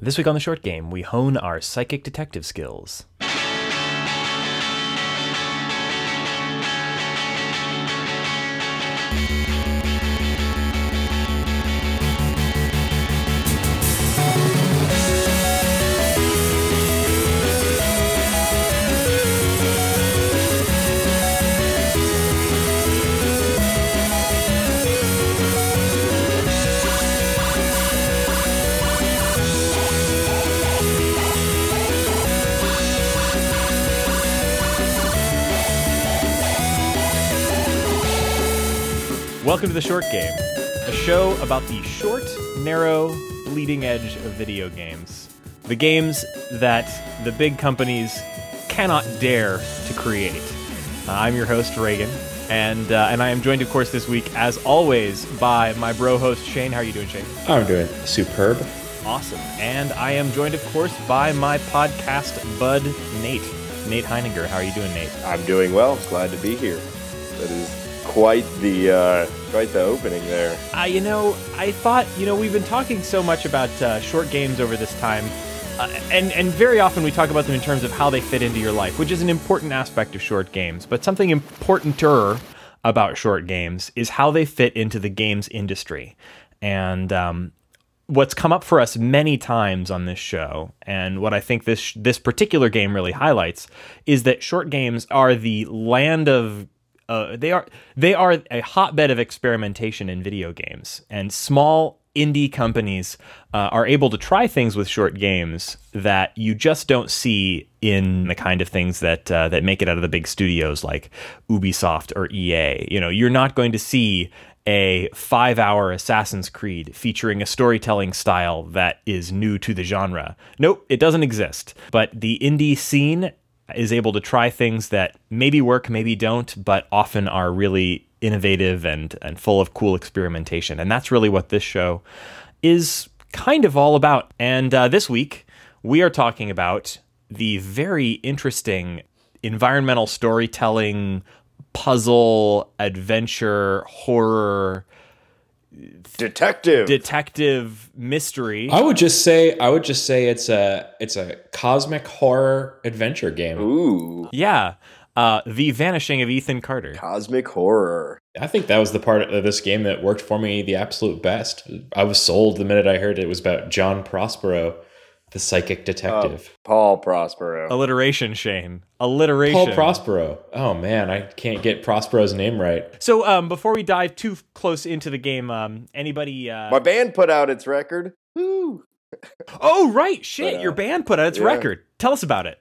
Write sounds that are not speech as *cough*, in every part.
This week on the short game, we hone our psychic detective skills. Welcome to the Short Game, a show about the short, narrow, bleeding edge of video games. The games that the big companies cannot dare to create. Uh, I'm your host, Reagan, and uh, and I am joined, of course, this week, as always, by my bro host, Shane. How are you doing, Shane? I'm doing superb. Awesome. And I am joined, of course, by my podcast bud, Nate. Nate Heininger. How are you doing, Nate? I'm doing well. Glad to be here. That is quite the uh, quite the opening there. Uh, you know, I thought you know we've been talking so much about uh, short games over this time, uh, and and very often we talk about them in terms of how they fit into your life, which is an important aspect of short games. But something importanter about short games is how they fit into the games industry, and um, what's come up for us many times on this show, and what I think this this particular game really highlights is that short games are the land of uh, they are they are a hotbed of experimentation in video games, and small indie companies uh, are able to try things with short games that you just don't see in the kind of things that uh, that make it out of the big studios like Ubisoft or EA. You know, you're not going to see a five hour Assassin's Creed featuring a storytelling style that is new to the genre. Nope, it doesn't exist. But the indie scene is able to try things that maybe work, maybe don't, but often are really innovative and, and full of cool experimentation. And that's really what this show is kind of all about. And uh, this week, we are talking about the very interesting environmental storytelling, puzzle, adventure, horror detective detective mystery. I would just say I would just say it's a it's a cosmic horror adventure game. Ooh. Yeah. Uh, the Vanishing of Ethan Carter. Cosmic horror. I think that was the part of this game that worked for me the absolute best. I was sold the minute I heard it was about John Prospero, the psychic detective. Uh, Paul Prospero. Alliteration, Shane. Alliteration. Paul Prospero. Oh man, I can't get Prospero's name right. So, um, before we dive too close into the game, um, anybody? Uh... My band put out its record. Woo. *laughs* oh right, shit! But, uh, your band put out its yeah. record. Tell us about it.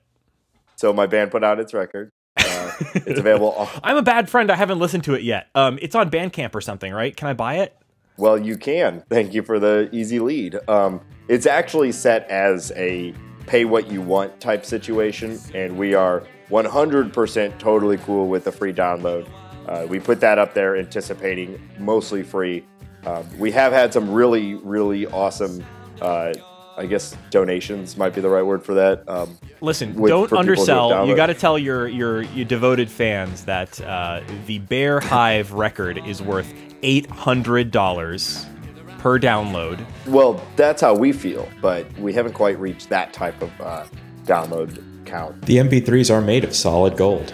So my band put out its record. Uh, it's available. *laughs* I'm a bad friend. I haven't listened to it yet. Um, it's on Bandcamp or something, right? Can I buy it? Well, you can. Thank you for the easy lead. Um, it's actually set as a pay what you want type situation, and we are 100% totally cool with the free download. Uh, we put that up there anticipating mostly free. Um, we have had some really, really awesome, uh, I guess, donations might be the right word for that. Um, Listen, with, don't undersell. You got to tell your, your your devoted fans that uh, the Bear Hive record is worth eight hundred dollars per download. Well, that's how we feel, but we haven't quite reached that type of uh, download count. The MP3s are made of solid gold.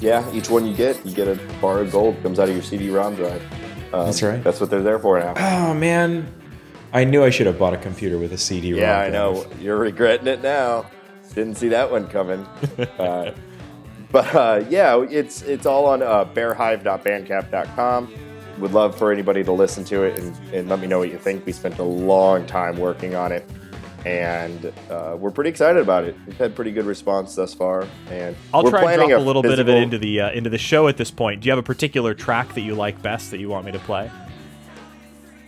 Yeah, each one you get, you get a bar of gold comes out of your CD-ROM drive. Um, that's right. That's what they're there for now. Oh man, I knew I should have bought a computer with a CD-ROM. Yeah, I know. You're regretting it now. Didn't see that one coming. uh, but uh, yeah, it's it's all on uh, bearhive.bandcamp.com would love for anybody to listen to it and, and let me know what you think. We spent a long time working on it, and uh, we're pretty excited about it. We've had pretty good response thus far, and I'll try and drop a, a little physical... bit of it into the uh, into the show at this point. Do you have a particular track that you like best that you want me to play?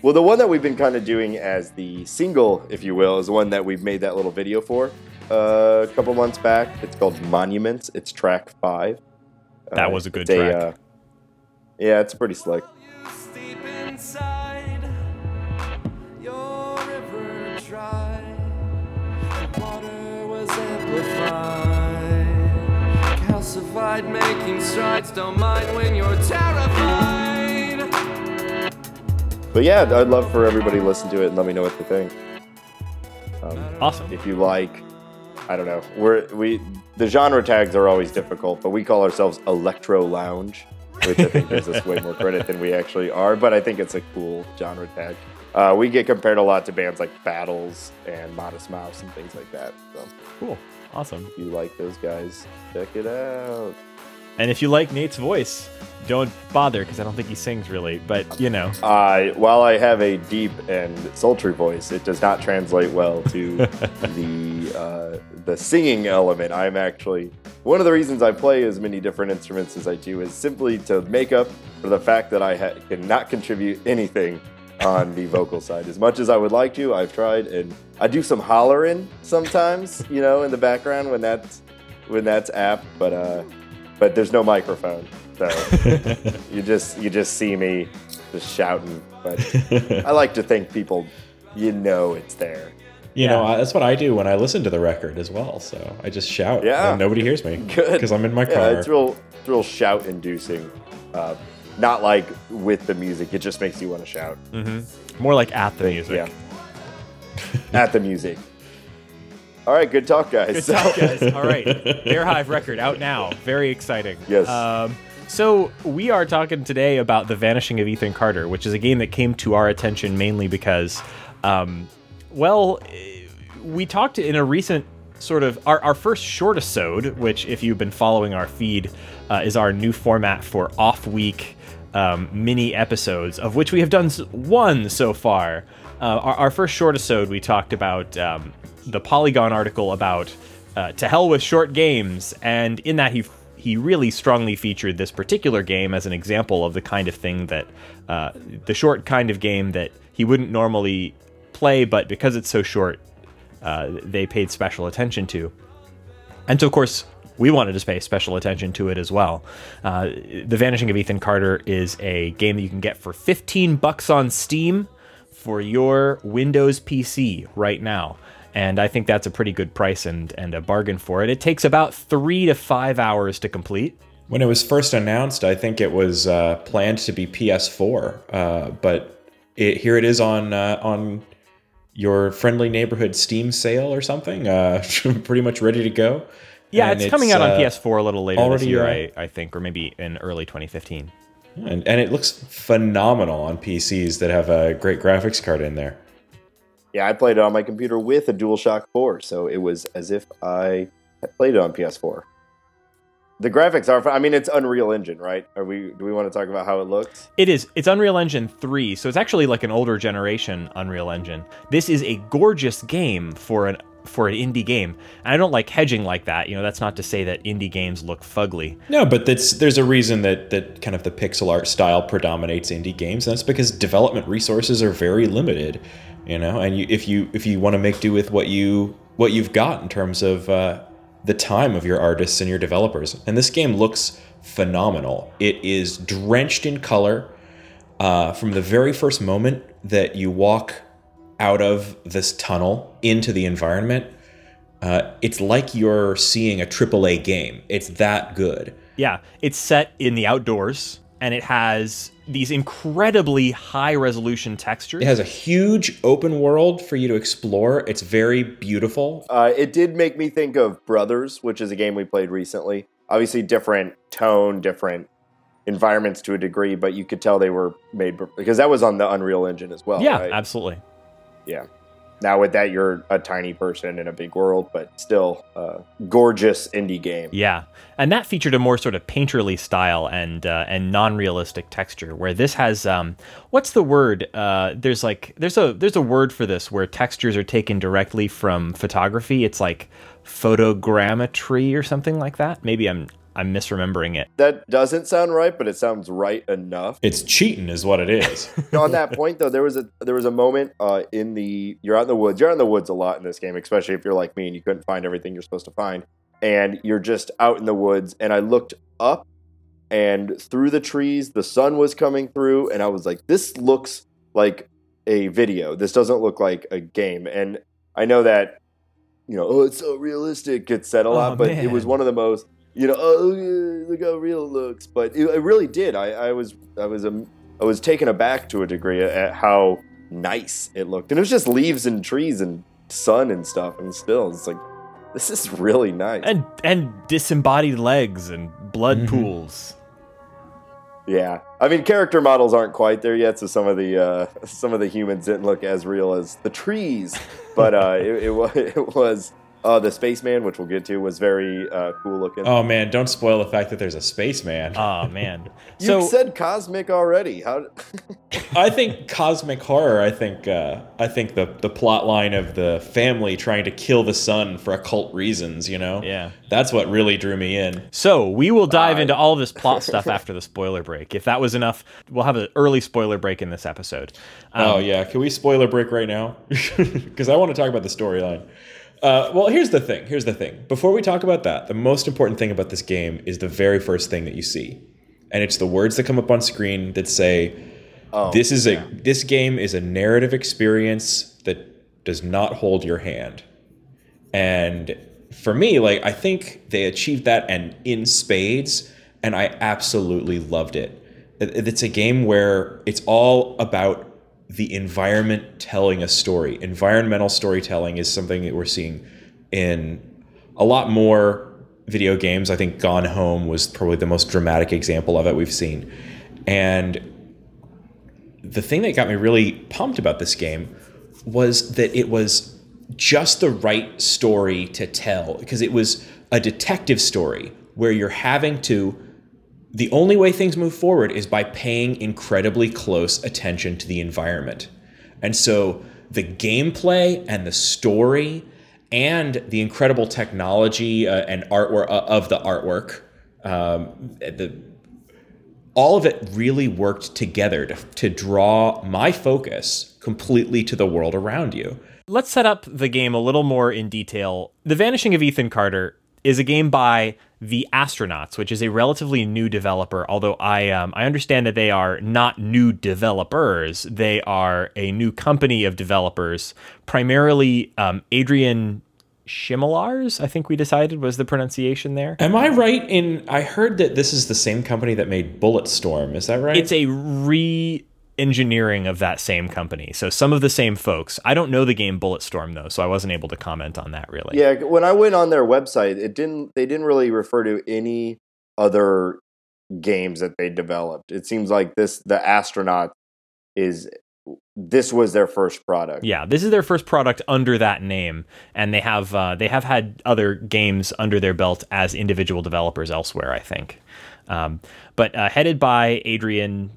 Well, the one that we've been kind of doing as the single, if you will, is the one that we've made that little video for uh, a couple months back. It's called Monuments. It's track five. That was a good track. A, uh, yeah, it's pretty slick. making strides. Don't mind when you're terrified. But yeah, I'd love for everybody to listen to it and let me know what they think. Um, Awesome. if you like, I don't know, we're we the genre tags are always difficult, but we call ourselves Electro Lounge, which I think gives us way more credit than we actually are. But I think it's a cool genre tag. Uh, we get compared a lot to bands like Battles and Modest Mouse and things like that. So Cool. Awesome. if you like those guys, check it out. And if you like Nate's voice, don't bother because I don't think he sings really. But you know, Uh, while I have a deep and sultry voice, it does not translate well to *laughs* the uh, the singing element. I'm actually one of the reasons I play as many different instruments as I do is simply to make up for the fact that I ha- cannot contribute anything on the vocal side. As much as I would like to, I've tried, and I do some hollering sometimes, you know, in the background when that's when that's apt. But uh, but there's no microphone, so *laughs* you just you just see me just shouting. But I like to think people, you know, it's there. You know, I, that's what I do when I listen to the record as well. So I just shout. Yeah. And nobody hears me. *laughs* Good. Because I'm in my car. Yeah, car. it's real, it's real shout inducing. Uh, not like with the music; it just makes you want to shout more like at the music. Yeah. at the music. All right, good talk, guys. Good talk, guys. *laughs* All right, Bear Hive record out now. Very exciting. Yes. Um, so we are talking today about the vanishing of Ethan Carter, which is a game that came to our attention mainly because, um, well, we talked in a recent sort of our, our first short episode, which if you've been following our feed, uh, is our new format for off week um, mini episodes, of which we have done one so far. Uh, our, our first short episode, we talked about um, the Polygon article about uh, to hell with short games, and in that he he really strongly featured this particular game as an example of the kind of thing that uh, the short kind of game that he wouldn't normally play, but because it's so short, uh, they paid special attention to. And so, of course, we wanted to pay special attention to it as well. Uh, the Vanishing of Ethan Carter is a game that you can get for 15 bucks on Steam for your Windows PC right now. And I think that's a pretty good price and, and a bargain for it. It takes about three to five hours to complete. When it was first announced, I think it was uh, planned to be PS4, uh, but it, here it is on uh, on your friendly neighborhood Steam sale or something. Uh, *laughs* pretty much ready to go. Yeah, And it's, coming out on uh, PS4 a little later this year, uh, I, I think, or maybe in early 2015. And, and it looks phenomenal on PCs that have a great graphics card in there. Yeah, I played it on my computer with a DualShock 4, so it was as if I had played it on PS4. The graphics are, I mean, it's Unreal Engine, right? Are we? Do we want to talk about how it looks? It is. It's Unreal Engine 3, so it's actually like an older generation Unreal Engine. This is a gorgeous game for an for an indie game. And I don't like hedging like that. You know, that's not to say that indie games look fugly. No, but that's there's a reason that that kind of the pixel art style predominates indie games, and that's because development resources are very limited, you know. And you, if you if you want to make do with what you what you've got in terms of uh, the time of your artists and your developers, and this game looks phenomenal. It is drenched in color uh, from the very first moment that you walk out of this tunnel into the environment. Uh, it's like you're seeing a AAA game. It's that good. Yeah, it's set in the outdoors and it has these incredibly high resolution textures. It has a huge open world for you to explore. It's very beautiful. Uh, it did make me think of Brothers, which is a game we played recently. Obviously, different tone, different environments to a degree, but you could tell they were made because that was on the Unreal Engine as well. yeah, right? absolutely. yeah. Now with that, you're a tiny person in a big world, but still a gorgeous indie game. Yeah, and that featured a more sort of painterly style and uh, and non-realistic texture. Where this has um, what's the word? Uh, there's like there's a there's a word for this where textures are taken directly from photography. It's like photogrammetry or something like that. Maybe I'm I'm misremembering it. That doesn't sound right, but it sounds right enough. It's cheating, is what it is. *laughs* on that point though there was a there was a moment uh, in the you're out in the woods you're out in the woods a lot in this game especially if you're like me and you couldn't find everything you're supposed to find and you're just out in the woods and i looked up and through the trees the sun was coming through and i was like this looks like a video this doesn't look like a game and i know that you know oh it's so realistic gets said a lot Oh, but it was one of the most you know oh yeah, look how real it looks but it, it really did i, I was i was um, I was taken aback to a degree at how nice it looked. And it was just leaves and trees and sun and stuff, and still it's like this is really nice. And and disembodied legs and blood Mhm. pools. Yeah, I mean, character models aren't quite there yet, so some of the uh, *laughs* some of the humans didn't look as real as the trees, but uh, *laughs* it, it was *laughs* it was uh, the spaceman, which we'll get to, was very uh, cool looking. Oh man, don't spoil the fact that there's a spaceman. *laughs* Oh man. you *laughs* so said cosmic already. How? *laughs* I think cosmic horror. I think uh, I think the the plot line of the family trying to kill the son for occult reasons. You know, Yeah. that's what really drew me in. So we will dive Uh, into all this plot stuff after the spoiler break. If that was enough, we'll have an early spoiler break in this episode. Um, oh yeah, can we spoiler break right now? Because I want to talk about the storyline. Uh, well, here's the thing. Here's the thing. Before we talk about that, the most important thing about this game is the very first thing that you see, and it's the words that come up on screen that say, Oh, "This is a this game is a narrative experience that does not hold your hand." And for me, like I think they achieved that and in spades, and I absolutely loved. It- It's a game where it's all about the environment telling a story. Environmental storytelling is something that we're seeing in a lot more video games. I think Gone Home was probably the most dramatic example of it we've seen. And the thing that got me really pumped about this game was that it was just the right story to tell because it was a detective story where you're having to the only way things move forward is by paying incredibly close attention to the environment. And so the gameplay and the story and the incredible technology uh, and artwork uh, of the artwork, um, the all of it really worked together to, to draw my focus completely to the world around you. Let's set up the game a little more in detail. The Vanishing of Ethan Carter is a game by the Astronauts, which is a relatively new developer. Although I um, I understand that they are not new developers; they are a new company of developers, primarily um, Adrian Chmielarz. I think we decided was the pronunciation there. Am I right in I heard that this is the same company that made Bulletstorm, is that right? It's a re engineering of that same company. So some of the same folks. I don't know the game Bulletstorm though, so I wasn't able to comment on that really. Yeah, when I went on their website, it didn't. They didn't really refer to any other games that they developed. It seems like this, the astronaut, is this was their first product. Yeah, this is their first product under that name, and they have uh, they have had other games under their belt as individual developers elsewhere. I think, um, but uh, headed by Adrian.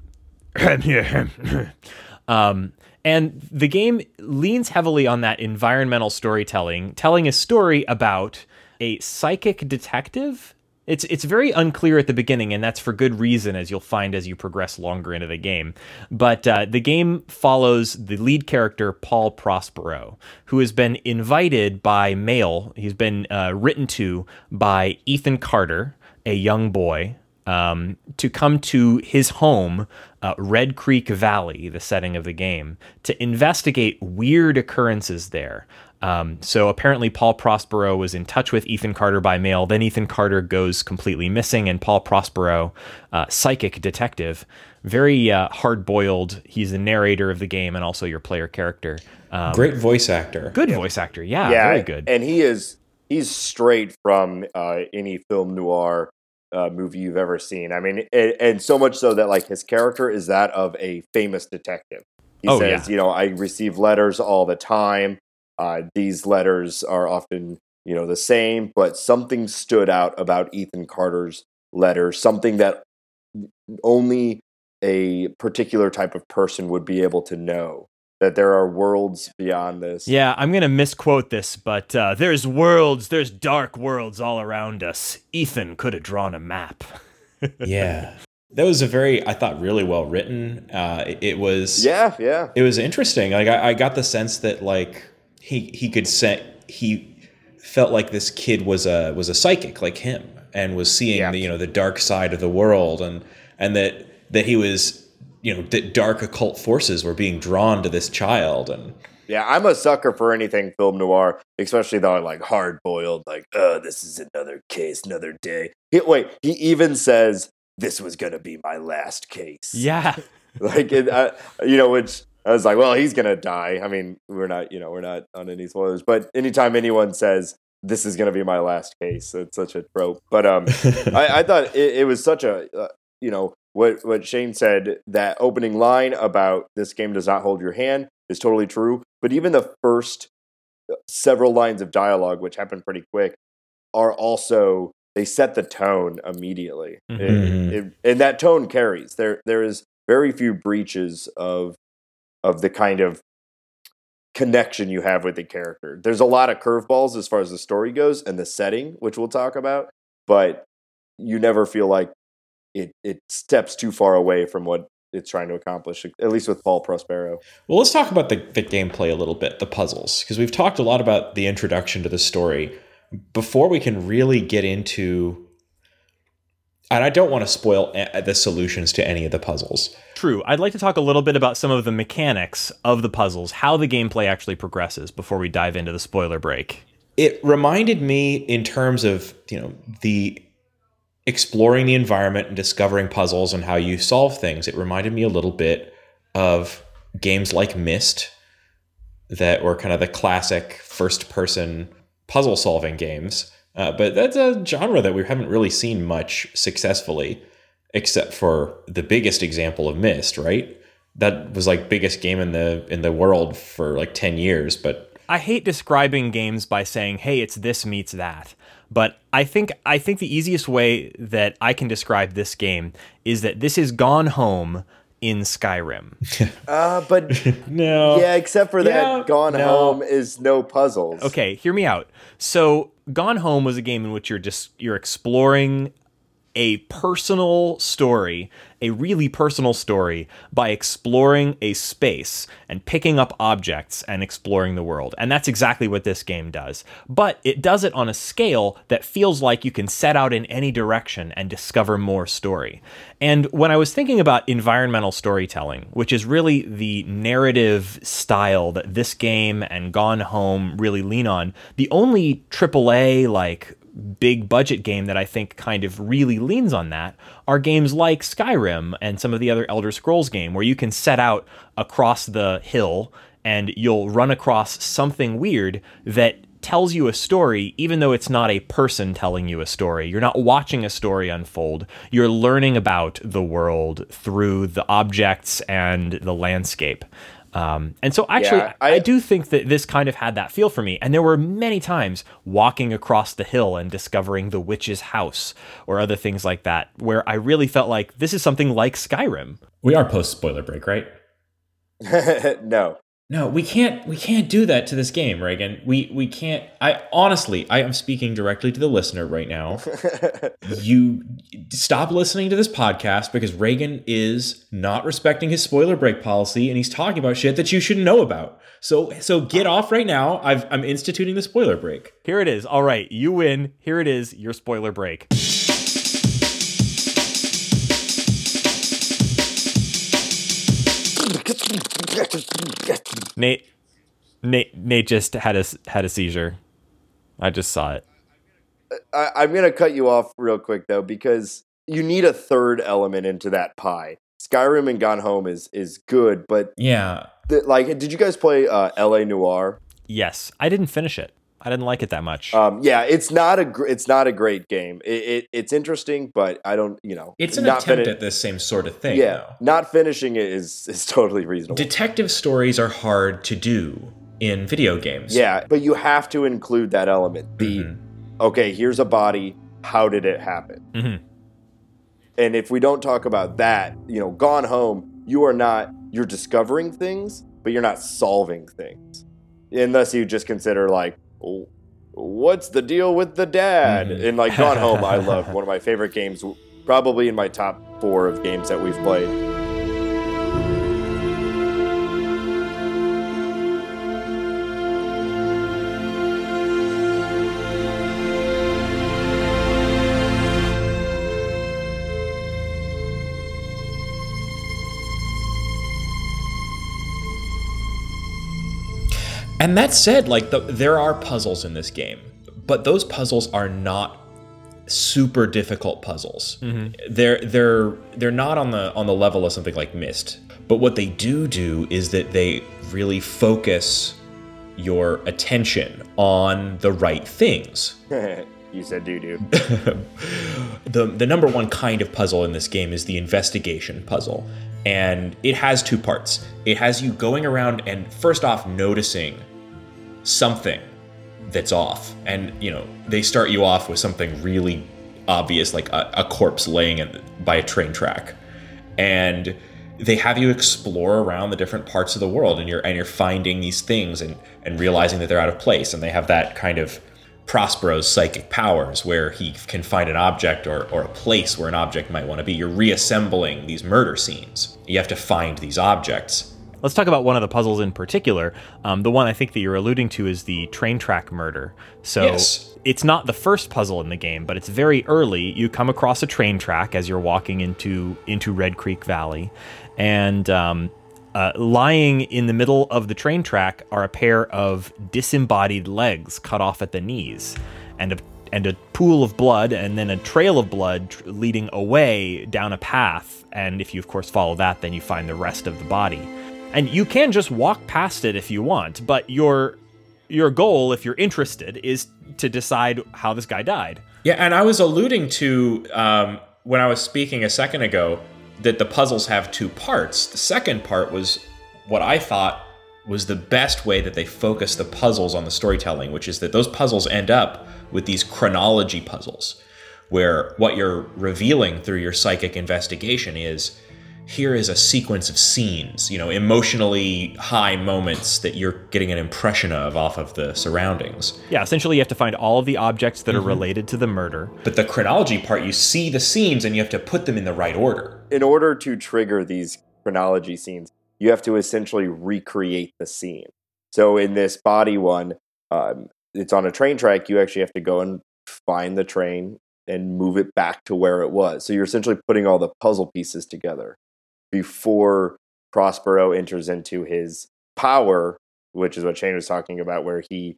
*laughs* um, and the game leans heavily on that environmental storytelling, telling a story about a psychic detective. It's it's very unclear at the beginning, and that's for good reason, as you'll find as you progress longer into the game. But uh, the game follows the lead character Paul Prospero, who has been invited by mail. He's been uh, written to by Ethan Carter, a young boy, um, to come to his home, uh, Red Creek Valley, the setting of the game, to investigate weird occurrences there. Um, so apparently, Paul Prospero was in touch with Ethan Carter by mail. Then Ethan Carter goes completely missing, and Paul Prospero, uh, psychic detective, very uh, hard boiled. He's the narrator of the game and also your player character. Um, Great voice actor. good voice actor. Yeah, yeah, very good. And he is he's straight from uh, any film noir uh, movie you've ever seen. I mean, and, and so much so that like his character is that of a famous detective. He Oh, says, yeah. you know, I receive letters all the time. Uh, these letters are often, you know, the same, but something stood out about Ethan Carter's letter, something that only a particular type of person would be able to know. That there are worlds beyond this. Yeah, I'm going to misquote this, but uh, there's worlds, there's dark worlds all around us. Ethan could have drawn a map. *laughs* yeah. That was a very, I thought, really well written. Uh, it, it was, Yeah, yeah. it was interesting. Like I, I got the sense that like he he could say he felt like this kid was a was a psychic like him and was seeing Yeah. the you know the dark side of the world and and that that he was you know that dark occult forces were being drawn to this child and Yeah, I'm a sucker for anything film noir, especially though like hard boiled, like, oh, this is another case, another day. He, wait, he even says this was gonna be my last case. Yeah. *laughs* like it, uh, you know, which I was like, well, he's gonna die. I mean, we're not, you know, we're not on any spoilers, but anytime anyone says this is gonna be my last case, it's such a trope. But um, *laughs* I, I thought it, it was such a, uh, you know, what what Shane said that opening line about this game does not hold your hand is totally true. But even the first uh, several lines of dialogue, which happen pretty quick, are also they set the tone immediately, Mhm. It- Mhm. it- and that tone carries. There there is very few breaches of of the kind of connection you have with the character. There's a lot of curveballs as far as the story goes and the setting, which we'll talk about, but you never feel like it it steps too far away from what it's trying to accomplish. At least with Paul Prospero. Well, let's talk about the, the gameplay a little bit, the puzzles, because we've talked a lot about the introduction to the story. Before we can really get into, and I don't want to spoil a- the solutions to any of the puzzles. True. I'd like to talk a little bit about some of the mechanics of the puzzles, how the gameplay actually progresses before we dive into the spoiler break. It reminded me, in terms of you know the exploring the environment and discovering puzzles and how you solve things. It reminded me a little bit of games like Myst, that were kind of the classic first-person puzzle solving games. Uh, but that's a genre that we haven't really seen much successfully, except for the biggest example of Myst, right? That was like biggest game in the in the world for like ten years, but I hate describing games by saying, "Hey, it's this meets that." But I think I think the easiest way that I can describe this game is that this is Gone Home in Skyrim. *laughs* Uh, but *laughs* no. yeah, except for Yeah, that, Gone no. Home is no puzzles. Okay, hear me out. So, Gone Home was a game in which you're just you're exploring a personal story, a really personal story by exploring a space and picking up objects and exploring the world. And that's exactly what this game does. But it does it on a scale that feels like you can set out in any direction and discover more story. And when I was thinking about environmental storytelling, which is really the narrative style that this game and Gone Home really lean on, the only AAA like big budget game that I think kind of really leans on that are games like Skyrim and some of the other Elder Scrolls game where you can set out across the hill and you'll run across something weird that tells you a story even though it's not a person telling you a story. You're not watching a story unfold. You're learning about the world through the objects and the landscape. Um, and so actually, Yeah, I, I- do think that this kind of had that feel for me. And there were many times walking across the hill and discovering the witch's house or other things like that, where I really felt like this is something like Skyrim. We are post spoiler break, right? *laughs* no. No, we can't we can't do that to this game, Reagan. We we can't I honestly, I am speaking directly to the listener right now. *laughs* you stop listening to this podcast because Reagan is not respecting his spoiler break policy and he's talking about shit that you shouldn't know about. So so get uh, off right now. I've I'm instituting the spoiler break. Here it is. All right, you win. Here it is, your spoiler break. Nate, Nate, Nate just had a had a seizure. I just saw it. I, I'm going to cut you off real quick though, because you need a third element into that pie. Skyrim and Gone Home is is good, but Yeah. the, like, did you guys play uh, L.A. Noire? Yes, I didn't finish it. I didn't like it that much. Um, yeah, it's not a gr- it's not a great game. It, it it's interesting, but I don't you know It's an not attempt fini- at this same sort of thing, yeah, though. not finishing it is is *laughs* totally reasonable. Detective stories are hard to do in video games. yeah, but you have to include that element. The Mhm. okay, here's a body. How did it happen? Mhm. And if we don't talk about that, you know, Gone Home, you are not you're discovering things, but you're not solving things, unless you just consider like. What's the deal with the dad? Mhm. And like Gone Home, I love *laughs* one of my favorite games, probably in my top four of games that we've played. And that said, like the, there are puzzles in this game, but those puzzles are not super difficult puzzles. Mm-hmm. They're they're they're not on the on the level of something like Myst. But what they do do is that they really focus your attention on the right things. *laughs* you said doo doo. *laughs* the the number one kind of puzzle in this game is the investigation puzzle. And it has two parts. It has you going around and first off noticing something that's off. And, you know, they start you off with something really obvious, like a, a corpse laying in, by a train track. And they have you explore around the different parts of the world and you're and you're finding these things and and realizing that they're out of place and they have that kind of Prospero's psychic powers where he can find an object or, or a place where an object might want to be. You're reassembling these murder scenes. You have to find these objects Let's talk about one of the puzzles in particular. Um, the one I think that you're alluding to is the train track murder. So Yes. it's not the first puzzle in the game, but it's very early. You come across a train track as you're walking into into Red Creek Valley, and um, uh, lying in the middle of the train track are a pair of disembodied legs cut off at the knees, and a and a pool of blood, and then a trail of blood tr- leading away down a path. And if you, of course, follow that, then you find the rest of the body. And you can just walk past it if you want, but your your goal, if you're interested, is to decide how this guy died. Yeah, and I was alluding to um, when I was speaking a second ago that the puzzles have two parts. The second part was what I thought was the best way that they focus the puzzles on the storytelling, which is that those puzzles end up with these chronology puzzles, where what you're revealing through your psychic investigation is here is a sequence of scenes, you know, emotionally high moments that you're getting an impression of off of the surroundings. Yeah, essentially, you have to find all of the objects that are mm-hmm. related to the murder. But the chronology part, you see the scenes and you have to put them in the right order. In order to trigger these chronology scenes, you have to essentially recreate the scene. So in this body one, um, it's on a train track. You actually have to go and find the train and move it back to where it was. So you're essentially putting all the puzzle pieces together before Prospero enters into his power, which is what Shane was talking about, where he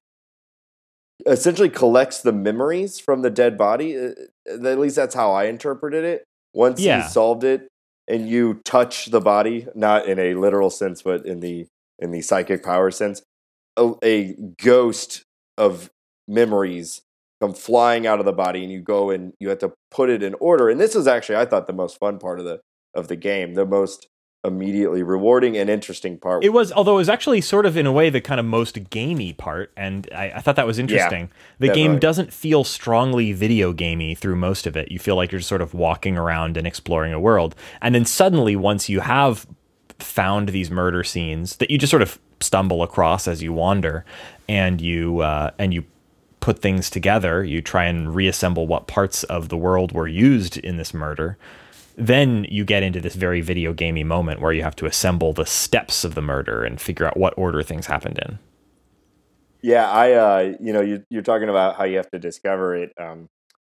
essentially collects the memories from the dead body. Uh, At least that's how I interpreted it. Once Yeah. you solved it and you touch the body, not in a literal sense, but in the in the psychic power sense, a, a ghost of memories come flying out of the body, and you go and you have to put it in order. And this is actually, I thought, the most fun part of the of the game, the most immediately rewarding and interesting part. It was, although it was actually sort of in a way the kind of most gamey part, and I, I thought that was interesting. the game doesn't feel strongly video gamey through most of it. You feel like you're just sort of walking around and exploring a world, and then suddenly, once you have found these murder scenes that you just sort of stumble across as you wander, and you uh, and you put things together, you try and reassemble what parts of the world were used in this murder. Then you get into this very video gamey moment where you have to assemble the steps of the murder and figure out what order things happened in. Yeah, I, uh, you know, you, you're talking about how you have to discover it. Um,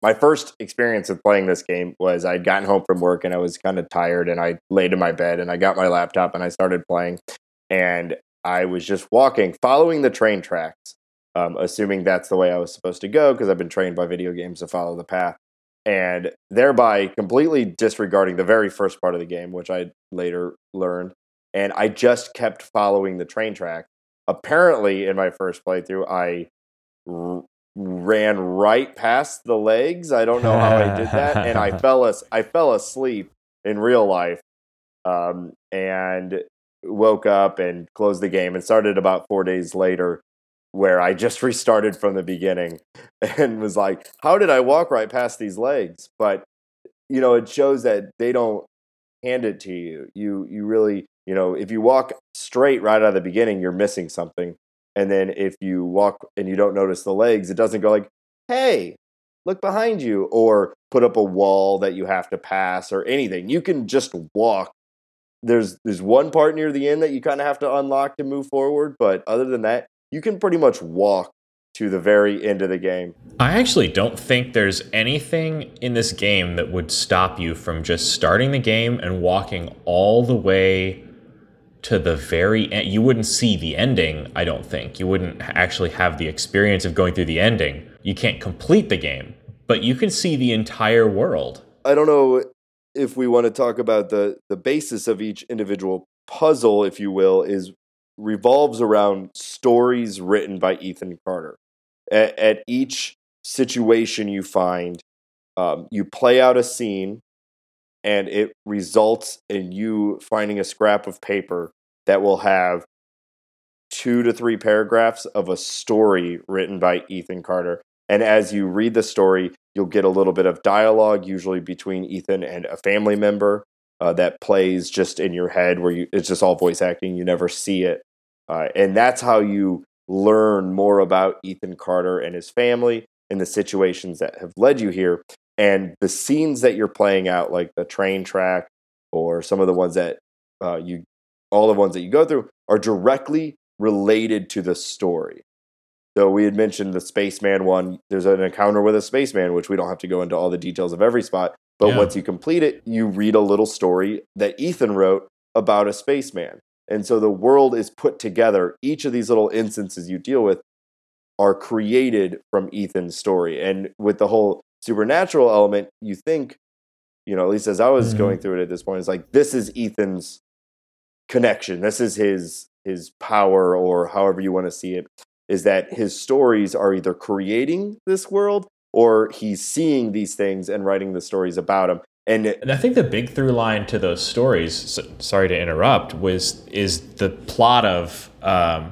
my first experience of playing this game was I'd gotten home from work and I was kind of tired and I laid in my bed and I got my laptop and I started playing and I was just walking, following the train tracks, um, assuming that's the way I was supposed to go because I've been trained by video games to follow the path, and thereby completely disregarding the very first part of the game, which I later learned. And I just kept following the train track apparently in my first playthrough i r- ran right past the legs i don't know how i did that and i *laughs* fell as i fell asleep in real life um, and woke up and closed the game and started about four days later where i just restarted from the beginning *laughs* and was like how did i walk right past these legs? But you know it shows that they don't hand it to you. You you really you know if you walk straight right out of the beginning you're missing something. And then if you walk and you don't notice the legs it doesn't go like hey look behind you or put up a wall that you have to pass or anything. You can just walk. There's there's one part near the end that you kind of have to unlock to move forward but other than that you can pretty much walk to the very end of the game I actually don't think there's anything in this game that would stop you from just starting the game and walking all the way to the very end. You wouldn't see the ending, I don't think. You wouldn't actually have the experience of going through the ending. You can't complete the game, but you can see the entire world. I don't know if we want to talk about the the basis of each individual puzzle, if you will, is revolves around stories written by Ethan Carter. At, at each situation you find, um, you play out a scene, and it results in you finding a scrap of paper that will have two to three paragraphs of a story written by Ethan Carter. And as you read the story, you'll get a little bit of dialogue, usually between Ethan and a family member uh, that plays just in your head, where you it's just all voice acting. You never see it, uh, and that's how you learn more about Ethan Carter and his family and the situations that have led you here. And the scenes that you're playing out, like the train track or some of the ones that uh, you, all the ones that you go through, are directly related to the story. So we had mentioned the spaceman one. There's an encounter with a spaceman, which we don't have to go into all the details of every spot. But Yeah. once you complete it, you read a little story that Ethan wrote about a spaceman. And so the world is put together. Each of these little instances you deal with are created from Ethan's story. And with the whole supernatural element, you think, you know, at least as I was Mhm. going through it at this point, it's like this is Ethan's connection. This is his his power or however you want to see it is that his stories are either creating this world or he's seeing these things and writing the stories about them. And it- And I think the big through line to those stories, so, sorry to interrupt, was is the plot of um,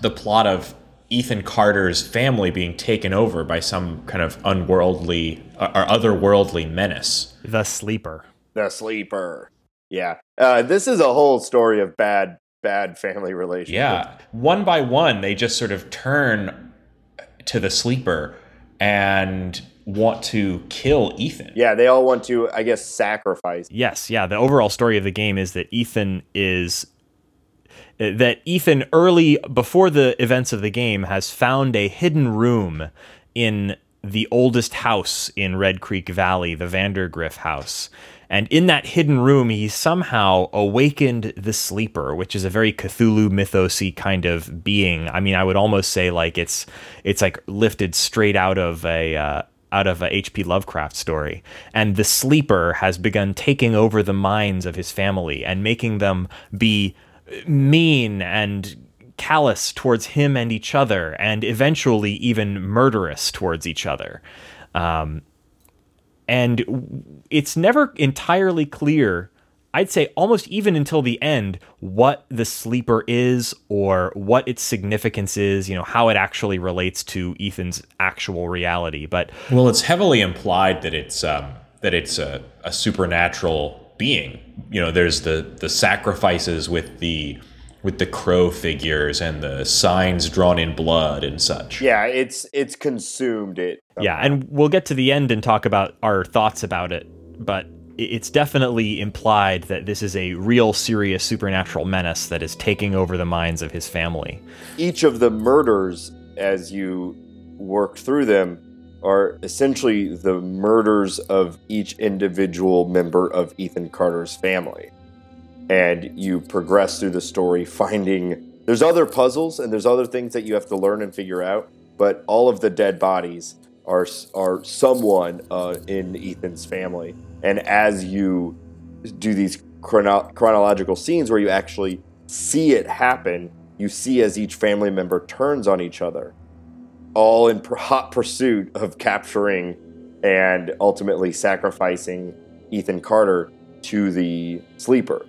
the plot of Ethan Carter's family being taken over by some kind of unworldly or otherworldly menace. The sleeper. the sleeper. Yeah. Uh, this is a whole story of bad, bad family relationships. Yeah, one by one, they just sort of turn to the sleeper and want to kill Ethan. Yeah, they all want to, I guess, sacrifice. Yes, yeah. The overall story of the game is that Ethan is that Ethan early before the events of the game has found a hidden room in the oldest house in Red Creek Valley, the Vandergriff house. And in that hidden room, he somehow awakened the sleeper, which is a very Cthulhu mythosy kind of being. I mean, I would almost say like it's it's like lifted straight out of a uh, out of a H.P. Lovecraft story. And the sleeper has begun taking over the minds of his family and making them be mean and callous towards him and each other, and eventually even murderous towards each other. Um, and it's never entirely clear. I'd say almost even until the end, what the sleeper is or what its significance is, you know, how it actually relates to Ethan's actual reality. But Well, it's heavily implied that it's um, that it's a, a supernatural being. You know, there's the the sacrifices with the with the crow figures and the signs drawn in blood and such. Yeah, it's it's consumed it. yeah, and we'll get to the end and talk about our thoughts about it. But it's definitely implied that this is a real serious supernatural menace that is taking over the minds of his family. Each of the murders, as you work through them, are essentially the murders of each individual member of Ethan Carter's family. And you progress through the story finding there's other puzzles and there's other things that you have to learn and figure out, but all of the dead bodies are are someone uh, in Ethan's family. And as you do these chrono- chronological scenes where you actually see it happen, you see as each family member turns on each other, all in pr- hot pursuit of capturing and ultimately sacrificing Ethan Carter to the sleeper.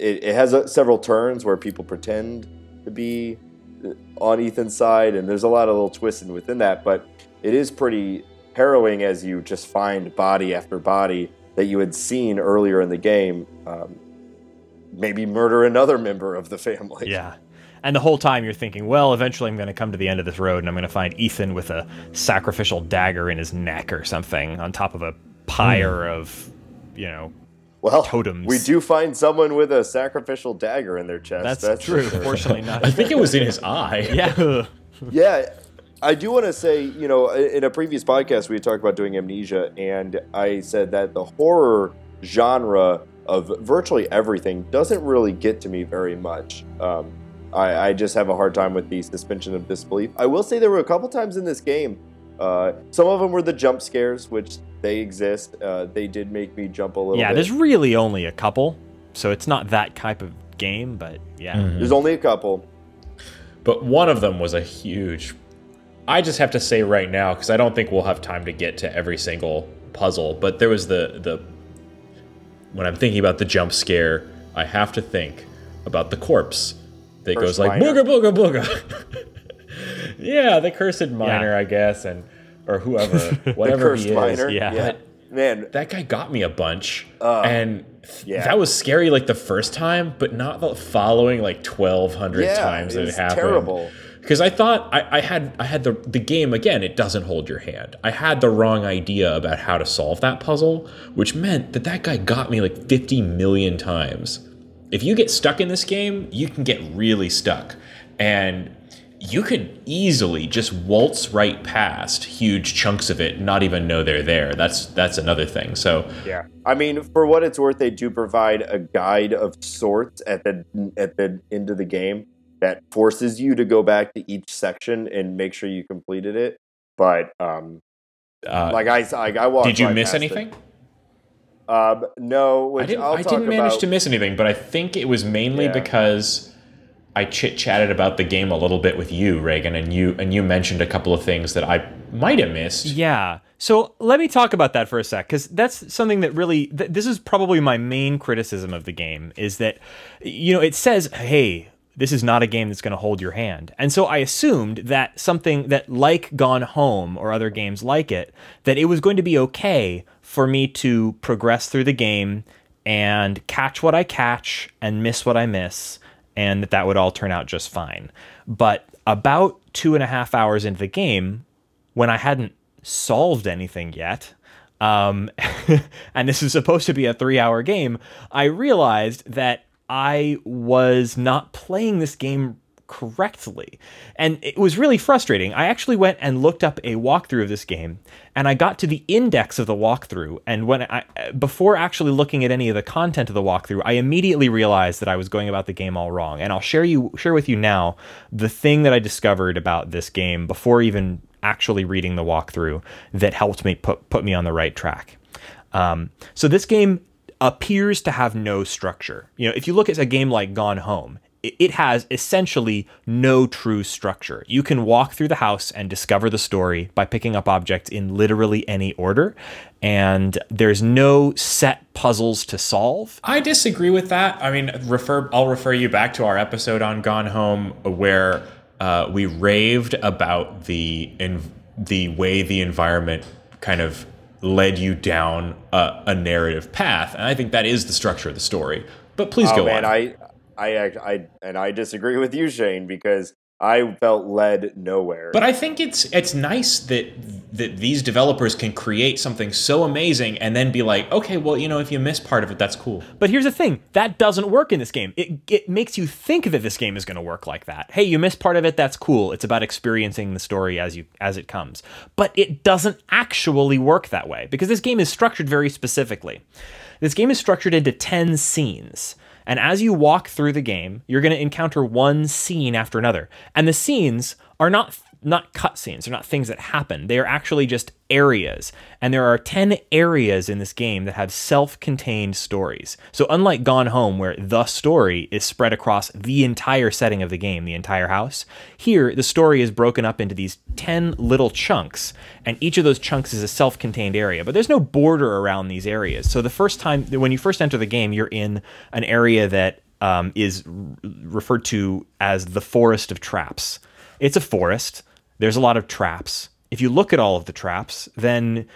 It, it, has uh, several turns where people pretend to be uh, on Ethan's side, and there's a lot of little twists in within that, but it is pretty harrowing as you just find body after body that you had seen earlier in the game um, maybe murder another member of the family. Yeah. And the whole time you're thinking, well, eventually I'm going to come to the end of this road and I'm going to find Ethan with a sacrificial dagger in his neck or something on top of a pyre of, you know, Well, Totems. we do find someone with a sacrificial dagger in their chest. that's, for true. sure. Fortunately not. I think it was in his eye. yeah. *laughs* Yeah, I do want to say, you know, in a previous podcast we had talked about doing amnesia, and I said that the horror genre of virtually everything doesn't really get to me very much. Um, I, I just have a hard time with the suspension of disbelief. I will say there were a couple times in this game. Uh, some of them were the jump scares, which they exist. Uh, they did make me jump a little bit. Yeah, bit. there's really only a couple. so it's not that type of game, but yeah. There's only a couple. But one of them was a huge. I just have to say right now because I don't think we'll have time to get to every single puzzle. But there was the the when I'm thinking about the jump scare, I have to think about the corpse that Cursed goes like miner. booga booga booga. *laughs* yeah, the cursed miner, Yeah. I guess, and or whoever, *laughs* whatever Cursed he is. miner. yeah. Man, That guy got me a bunch, uh, and th- yeah. that was scary like the first time, but not the following like twelve hundred Yeah, times it that was it happened. terrible. Because I thought I, I had I had the the game again. It doesn't hold your hand. I had the wrong idea about how to solve that puzzle, which meant that that guy got me like fifty million times. If you get stuck in this game, you can get really stuck, and you could easily just waltz right past huge chunks of it, not even know they're there. That's that's another thing. So Yeah. I mean, for what it's worth, they do provide a guide of sorts at the at the end of the game that forces you to go back to each section and make sure you completed it. But um, uh, like I, I, I walked. did you right miss past it. anything? Um, no, which I didn't. I didn't manage about. to miss anything, but I think it was mainly Yeah. because I chit chatted about the game a little bit with you, Reagan, and you and you mentioned a couple of things that I might have missed. Yeah. So let me talk about that for a sec, because that's something that really, th- this is probably my main criticism of the game is that, you know, it says, hey, this is not a game that's going to hold your hand. And so I assumed that something that, like Gone Home or other games like it, that it was going to be okay for me to progress through the game and catch what I catch and miss what I miss, and that that would all turn out just fine. But about two and a half hours into the game, when I hadn't solved anything yet, um, *laughs* and this is supposed to be a three hour game, I realized that I was not playing this game correctly. And it was really frustrating. I actually went and looked up a walkthrough of this game, and I got to the index of the walkthrough. And when I, before actually looking at any of the content of the walkthrough, I immediately realized that I was going about the game all wrong. And I'll share you share with you now the thing that I discovered about this game before even actually reading the walkthrough that helped me put put me on the right track. Um, so this game appears to have no structure. You know, if you look at a game like Gone Home, it it has essentially no true structure. You can walk through the house and discover the story by picking up objects in literally any order, and there's no set puzzles to solve. I disagree with that. I mean, refer. I'll refer you back to our episode on Gone Home where uh, we raved about the in, the way the environment kind of led you down a, a narrative path, and I think that is the structure of the story. But please Oh go man, on. I, I, act- I, and I disagree with you, Shane, because I felt led nowhere. But I think it's it's nice that that these developers can create something so amazing and then be like, okay, well, you know, if you miss part of it, that's cool. But here's the thing that doesn't work in this game. It, it makes you think that this game is going to work like that. Hey, you miss part of it. That's cool. It's about experiencing the story as you as it comes. But it doesn't actually work that way because this game is structured very specifically. This game is structured into 10 scenes. And as you walk through the game, you're going to encounter one scene after another. And the scenes are not not cutscenes. They're not things that happen. They are actually just areas. And there are 10 areas in this game that have self contained stories. So, unlike Gone Home, where the story is spread across the entire setting of the game, the entire house, here the story is broken up into these 10 little chunks. And each of those chunks is a self contained area. But there's no border around these areas. So, the first time, when you first enter the game, you're in an area that um, is referred to as the Forest of Traps. It's a forest. There's a lot of traps. If you look at all of the traps, then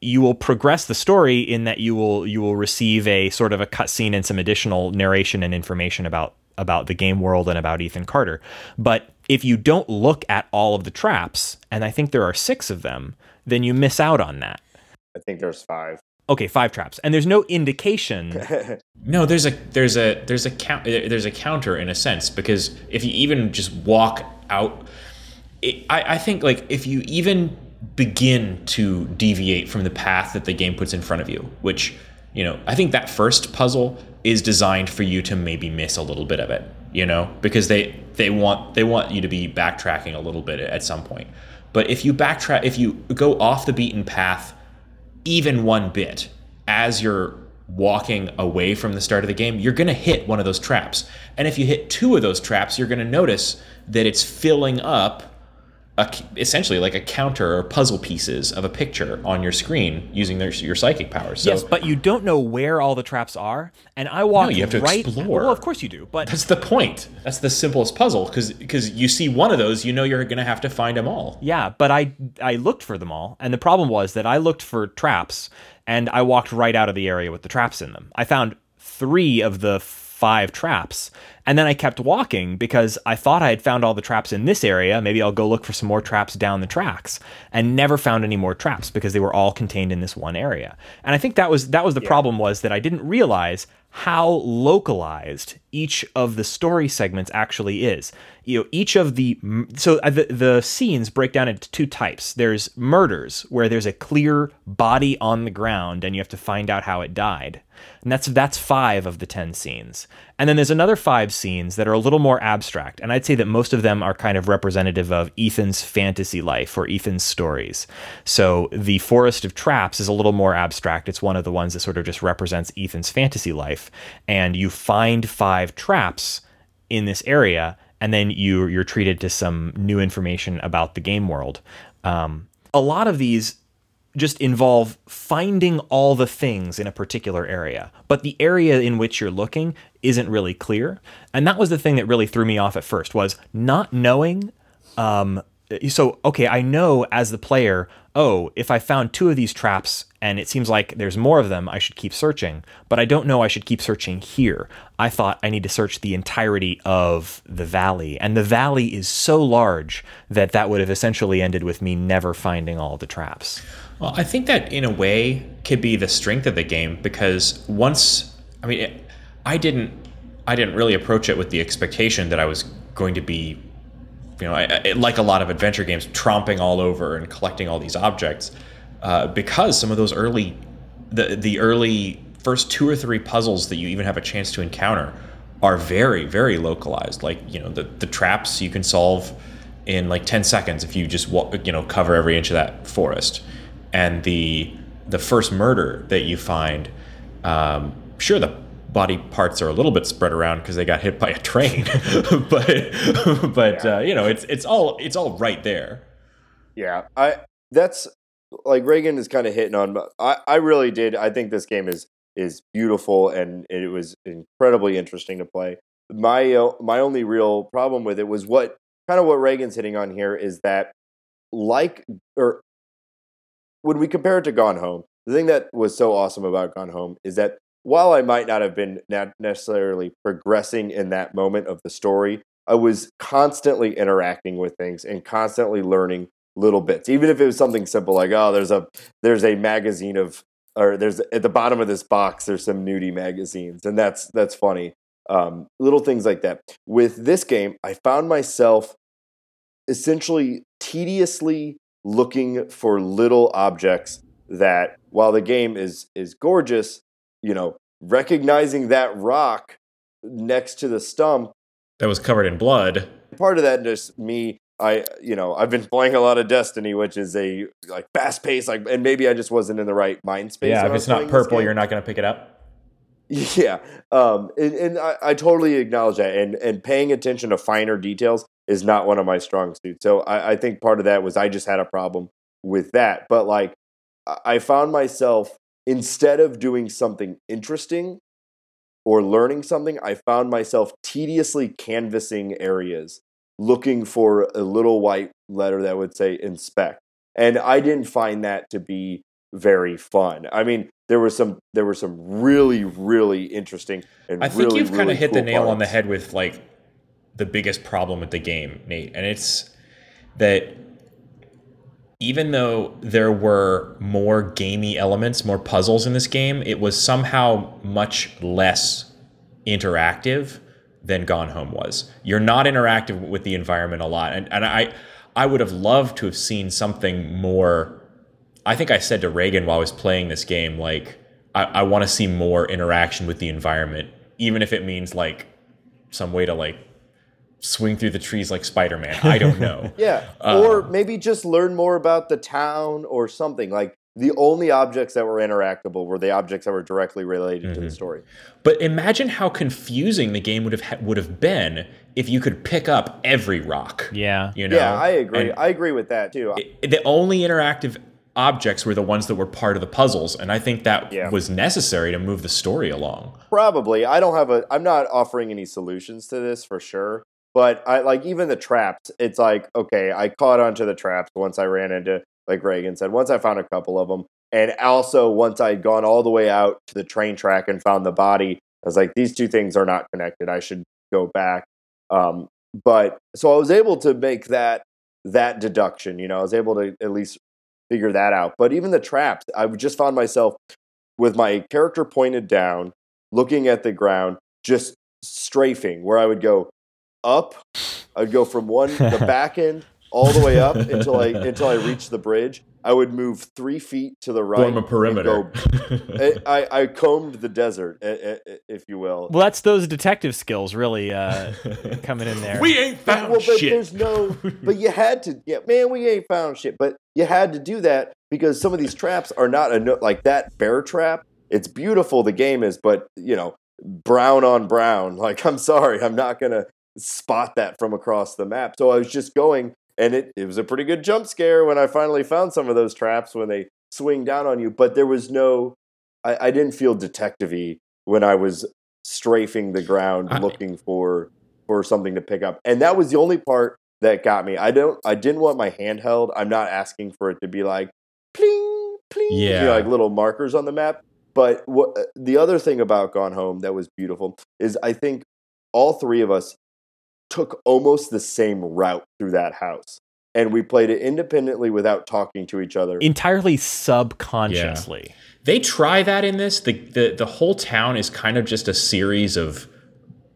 you will progress the story in that you will you will receive a sort of a cutscene and some additional narration and information about about the game world and about Ethan Carter. But if you don't look at all of the traps, and I think there are six of them, then you miss out on that. I think there's five. Okay, five traps, and there's no indication *laughs* No, there's a there's a there's a count there's a counter in a sense because if you even just walk out, it, I I think like if you even begin to deviate from the path that the game puts in front of you, which you know I think that first puzzle is designed for you to maybe miss a little bit of it, you know, because they they want they want you to be backtracking a little bit at some point. But if you backtrack, if you go off the beaten path even one bit as you're walking away from the start of the game, you're going to hit one of those traps. And if you hit two of those traps, you're going to notice that it's filling up a, essentially like a counter or puzzle pieces of a picture on your screen using their, your psychic powers. So yes, but you don't know where all the traps are. And I walked No, you have to right. explore. Well, of course you do. But that's the point. That's the simplest puzzle because because you see one of those, you know you're going to have to find them all. Yeah, but I I looked for them all, and the problem was that I looked for traps, and I walked right out of the area with the traps in them. I found three of the five traps, and then I kept walking because I thought I had found all the traps in this area. Maybe I'll go look for some more traps down the tracks, and never found any more traps because they were all contained in this one area. And I think that was that was the problem was that I didn't realize how localized each of the story segments actually is. You know, each of the so uh, the, the scenes break down into two types. There's murders where there's a clear body on the ground and you have to find out how it died. And that's that's 5 of the 10 scenes. And then there's another 5 scenes that are a little more abstract. And I'd say that most of them are kind of representative of Ethan's fantasy life or Ethan's stories. So the Forest of Traps is a little more abstract. It's one of the ones that sort of just represents Ethan's fantasy life and you find 5 traps in this area and then you you're treated to some new information about the game world. Um, a lot of these just involve finding all the things in a particular area, but the area in which you're looking isn't really clear. And that was the thing that really threw me off at first was not knowing. Um, Uh, so okay, I know as the player, oh, if I found two of these traps and it seems like there's more of them, I should keep searching. But I don't know I should keep searching here. I thought I need to search the entirety of the valley, and the valley is so large that that would have essentially ended with me never finding all the traps. Well, I think that in a way could be the strength of the game because once, I mean, it, I didn't, I didn't really approach it with the expectation that I was going to be, you know, I, I, like a lot of adventure games, tromping all over and collecting all these objects, uh, because some of those early, the the early first two or three puzzles that you even have a chance to encounter are very very localized. Like you know the the traps you can solve in like 10 seconds if you just walk, you know cover every inch of that forest and the the first murder that you find, um, sure the body parts are a little bit spread around because they got hit by a train, *laughs* but *laughs* but yeah. uh, you know it's it's all it's all right there. Yeah, I that's like Reagan is kind of hitting on. I I really did. I think this game is is beautiful and it was incredibly interesting to play. My uh, my only real problem with it was what kind of what Reagan's hitting on here is that like or when we compare it to Gone Home, the thing that was so awesome about Gone Home is that while I might not have been necessarily progressing in that moment of the story, I was constantly interacting with things and constantly learning little bits. Even if it was something simple like, oh, there's a there's a magazine of or there's at the bottom of this box there's some nudie magazines and that's that's funny. Um, little things like that. With this game, I found myself essentially tediously looking for little objects that while the game is is gorgeous, you know, recognizing that rock next to the stump that was covered in blood. Part of that just me I you know I've been playing a lot of Destiny, which is a like fast paced like, and maybe I just wasn't in the right mind space. Yeah, if it's not purple, you're not going to pick it up. *laughs* Yeah, um, and, and I, I, totally acknowledge that, and and paying attention to finer details is not one of my strong suits. So I, I think part of that was I just had a problem with that. But like I found myself instead of doing something interesting or learning something, I found myself tediously canvassing areas looking for a little white letter that would say inspect. And I didn't find that to be very fun. I mean, there were some there were some really really interesting and I think really, you've kind of hit cool the nail parts. on the head with like the biggest problem with the game, Nate, and it's that even though there were more gamey elements, more puzzles in this game, it was somehow much less interactive than Gone Home was. You're not interactive with the environment a lot, and and I I would have loved to have seen something more. I think I said to Reagan while I was playing this game, like I, I want to see more interaction with the environment, even if it means like some way to like swing through the trees like Spider-Man. I don't know. *laughs* yeah, Um, or maybe just learn more about the town or something. Like the only objects that were interactable were the objects that were directly related to Mm-hmm. the story. But imagine how confusing the game would have ha- would have been if you could pick up every rock. Yeah. You know. yeah, I agree. And I agree with that too. it- the only interactive objects were the ones that were part of the puzzles, and I think that Yeah. was necessary to move the story along. Probably. I don't have a I'm not offering any solutions to this for sure. But I like even the traps, it's like, okay, I caught onto the traps once I ran into like Reagan said, once I found a couple of them. And also once I'd gone all the way out to the train track and found the body, I was like, these two things are not connected. I should go back. Um, but so I was able to make that that deduction, you know, I was able to at least figure that out. But even the traps, I just found myself with my character pointed down, looking at the ground, just strafing, where I would go up. I'd go from one the *laughs* back end all the way up until I until I reached the bridge. I would move three feet to the right. Form a perimeter. go- *laughs* I, I, I combed the desert, i- i- if you will. Well, that's those detective skills really uh, *laughs* coming in there. we ain't But- found well, but shit. there's no. But you had to. Yeah, man, we ain't found shit. But you had to do that because some of these traps are not a no, like that bear trap. It's beautiful. The game is, but you know, brown on brown. Like I'm sorry, I'm not gonna spot that from across the map. So I was just going, and it it was a pretty good jump scare when I finally found some of those traps when they swing down on you. But there was no. I, I didn't feel detective-y when I was strafing the ground I- looking for for something to pick up. And that was the only part that got me. I don't I didn't want my handheld. I'm not asking for it to be like pling pling you know, like little markers on the map. But what uh, the other thing about Gone Home that was beautiful is I think all three of us took almost the same route through that house. And we played it independently without talking to each other. Entirely subconsciously. they try that in this. The, the the whole town is kind of just a series of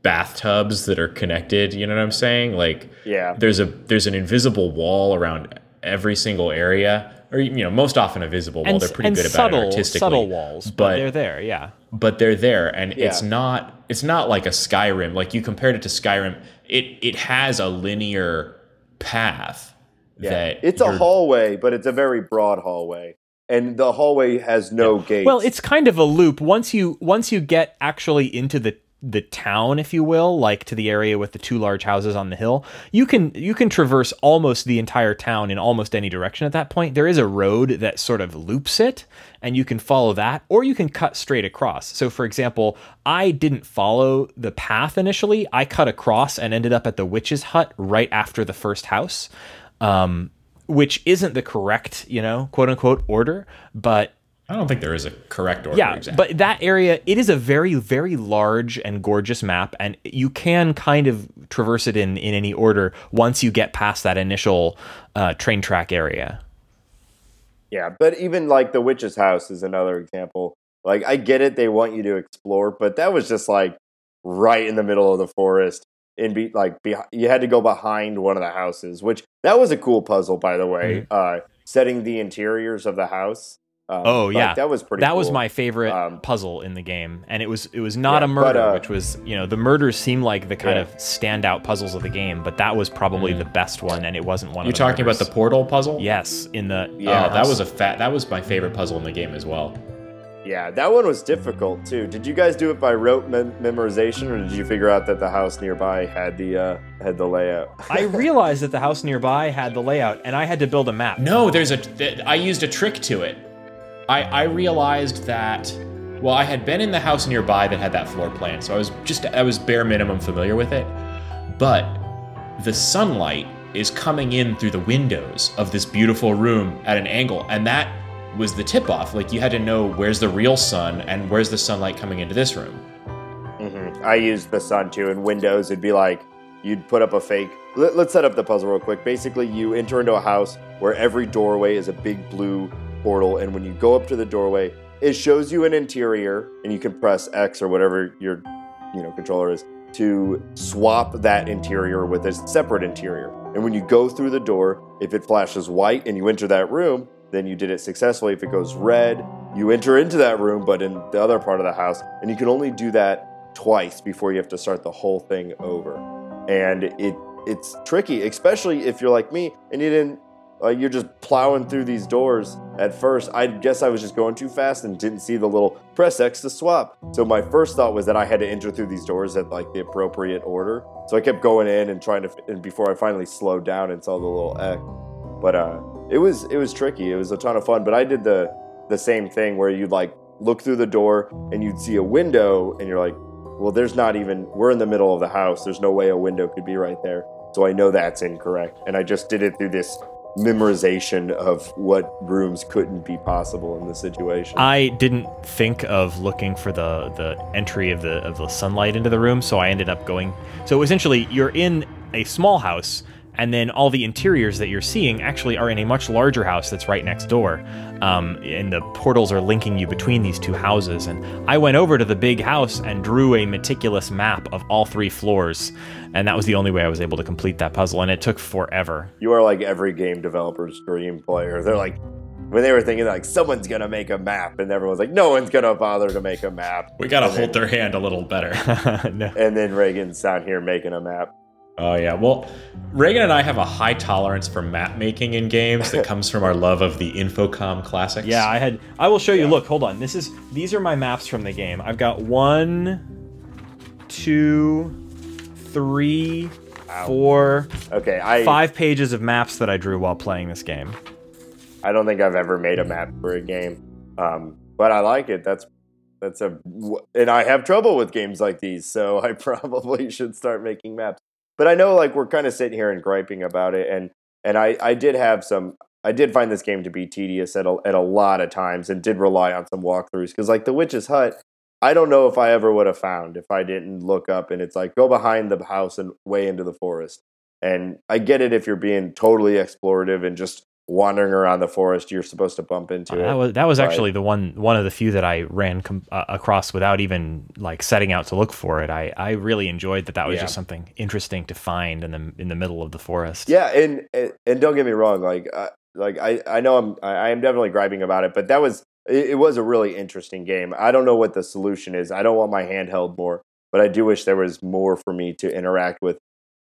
bathtubs that are connected. You know what I'm saying? Like yeah. there's a there's an invisible wall around every single area, or you know, most often a visible wall. And, They're pretty and good about it artistically. subtle walls, but, but they're there. Yeah. but they're there and it's not it's not like a Skyrim like you compared it to Skyrim it it has a linear path Yeah. that it's a hallway, but it's a very broad hallway. And the hallway has no gates. Well, it's kind of a loop. Once you once you get actually into the the town, if you will, like to the area with the two large houses on the hill, you can you can traverse almost the entire town in almost any direction at that point. There is a road that sort of loops it, and you can follow that, or you can cut straight across. So, for example, I didn't follow the path initially. I cut across and ended up at the witch's hut right after the first house. Um, which isn't the correct, you know, quote unquote order, but I don't think there is a correct order yeah, exactly. but that area it is a very very large and gorgeous map, and you can kind of traverse it in in any order once you get past that initial uh, train track area. Yeah, but even like the witch's house is another example. Like I get it, they want you to explore, but that was just like right in the middle of the forest. and be like be, you had to go behind one of the houses, which that was a cool puzzle, by the way. Uh, setting the interiors of the house. Um, Oh yeah, that was pretty. That was my favorite Um, puzzle in the game, and it was it was not Yeah, a murder, but, uh, which was you know the murders seem like the kind Yeah. of standout puzzles of the game, but that was probably the best one, and it wasn't one. Of those. You're of the talking about the portal puzzle? yes in the Yeah. Oh, that was a fat. That was my favorite puzzle in the game as well. Yeah, that one was difficult too. Did you guys do it by rote mem- memorization, or did you figure out that the house nearby had the uh, had the layout? *laughs* I realized that the house nearby had the layout, and I had to build a map. No, there's a. th- I used a trick to it. I I realized that. Well, I had been in the house nearby that had that floor plan, so I was just I was bare minimum familiar with it. But the sunlight is coming in through the windows of this beautiful room at an angle, and that was the tip off. Like you had to know where's the real sun and where's the sunlight coming into this room. Mm-hmm. I used the sun too. In Windows, it'd be like you'd put up a fake. Let, let's set up the puzzle real quick. Basically, you enter into a house where every doorway is a big blue portal, and when you go up to the doorway, it shows you an interior, and you can press X or whatever your you know controller is to swap that interior with a separate interior. And when you go through the door, if it flashes white and you enter that room, then you did it successfully. If it goes red, you enter into that room, but in the other part of the house, and you can only do that twice before you have to start the whole thing over. And it it's tricky, especially if you're like me and you didn't like you're just plowing through these doors at first. I guess I was just going too fast and didn't see the little press X to swap. So my first thought was that I had to enter through these doors at like the appropriate order. So I kept going in and trying to, and before I finally slowed down and saw the little X. But uh, it was it was tricky. It was a ton of fun. But I did the the same thing where you'd like look through the door and you'd see a window and you're like, well, there's not even. We're in the middle of the house. There's no way a window could be right there. So I know that's incorrect. And I just did it through this memorization of what rooms couldn't be possible in the situation. I didn't think of looking for the the entry of the of the sunlight into the room, so I ended up going. So essentially, you're in a small house and then all the interiors that you're seeing actually are in a much larger house that's right next door. Um, and the portals are linking you between these two houses. And I went over to the big house and drew a meticulous map of all three floors. And that was the only way I was able to complete that puzzle. And it took forever. You are like every game developer's dream player. They're like, when they were thinking like someone's gonna make a map, and everyone's like, no one's gonna bother to make a map. We gotta And hold then- their hand a little better. *laughs* no. And then Reagan's down here making a map. Oh yeah. Well, Reagan and I have a high tolerance for map making in games that *laughs* comes from our love of the Infocom classics. Yeah, I had. I will show you. Look, hold on. This is. These are my maps from the game. I've got one, two, three, four, Okay, I five pages of maps that I drew while playing this game. I don't think I've ever made a map for a game, um, but I like it. That's that's a and I have trouble with games like these, so *laughs* I probably should start making maps. But I know like we're kind of sitting here and griping about it, and and I I did have some. I did find this game to be tedious at a, at a lot of times, and did rely on some walkthroughs because like the Witch's Hut, I don't know if I ever would have found if I didn't look up and it's like go behind the house and way into the forest. And I get it if you're being totally explorative and just wandering around the forest, you're supposed to bump into That it. was that was actually the one one of the few that I ran com- uh, across without even like setting out to look for it. I, I really enjoyed that. That was Yeah. just something interesting to find in the in the middle of the forest. Yeah, and and- and don't get me wrong, like uh, like I I know I'm I I am definitely griping about it, but that was it, it was a really interesting game. I don't know what the solution is. I don't want my handheld more, but I do wish there was more for me to interact with,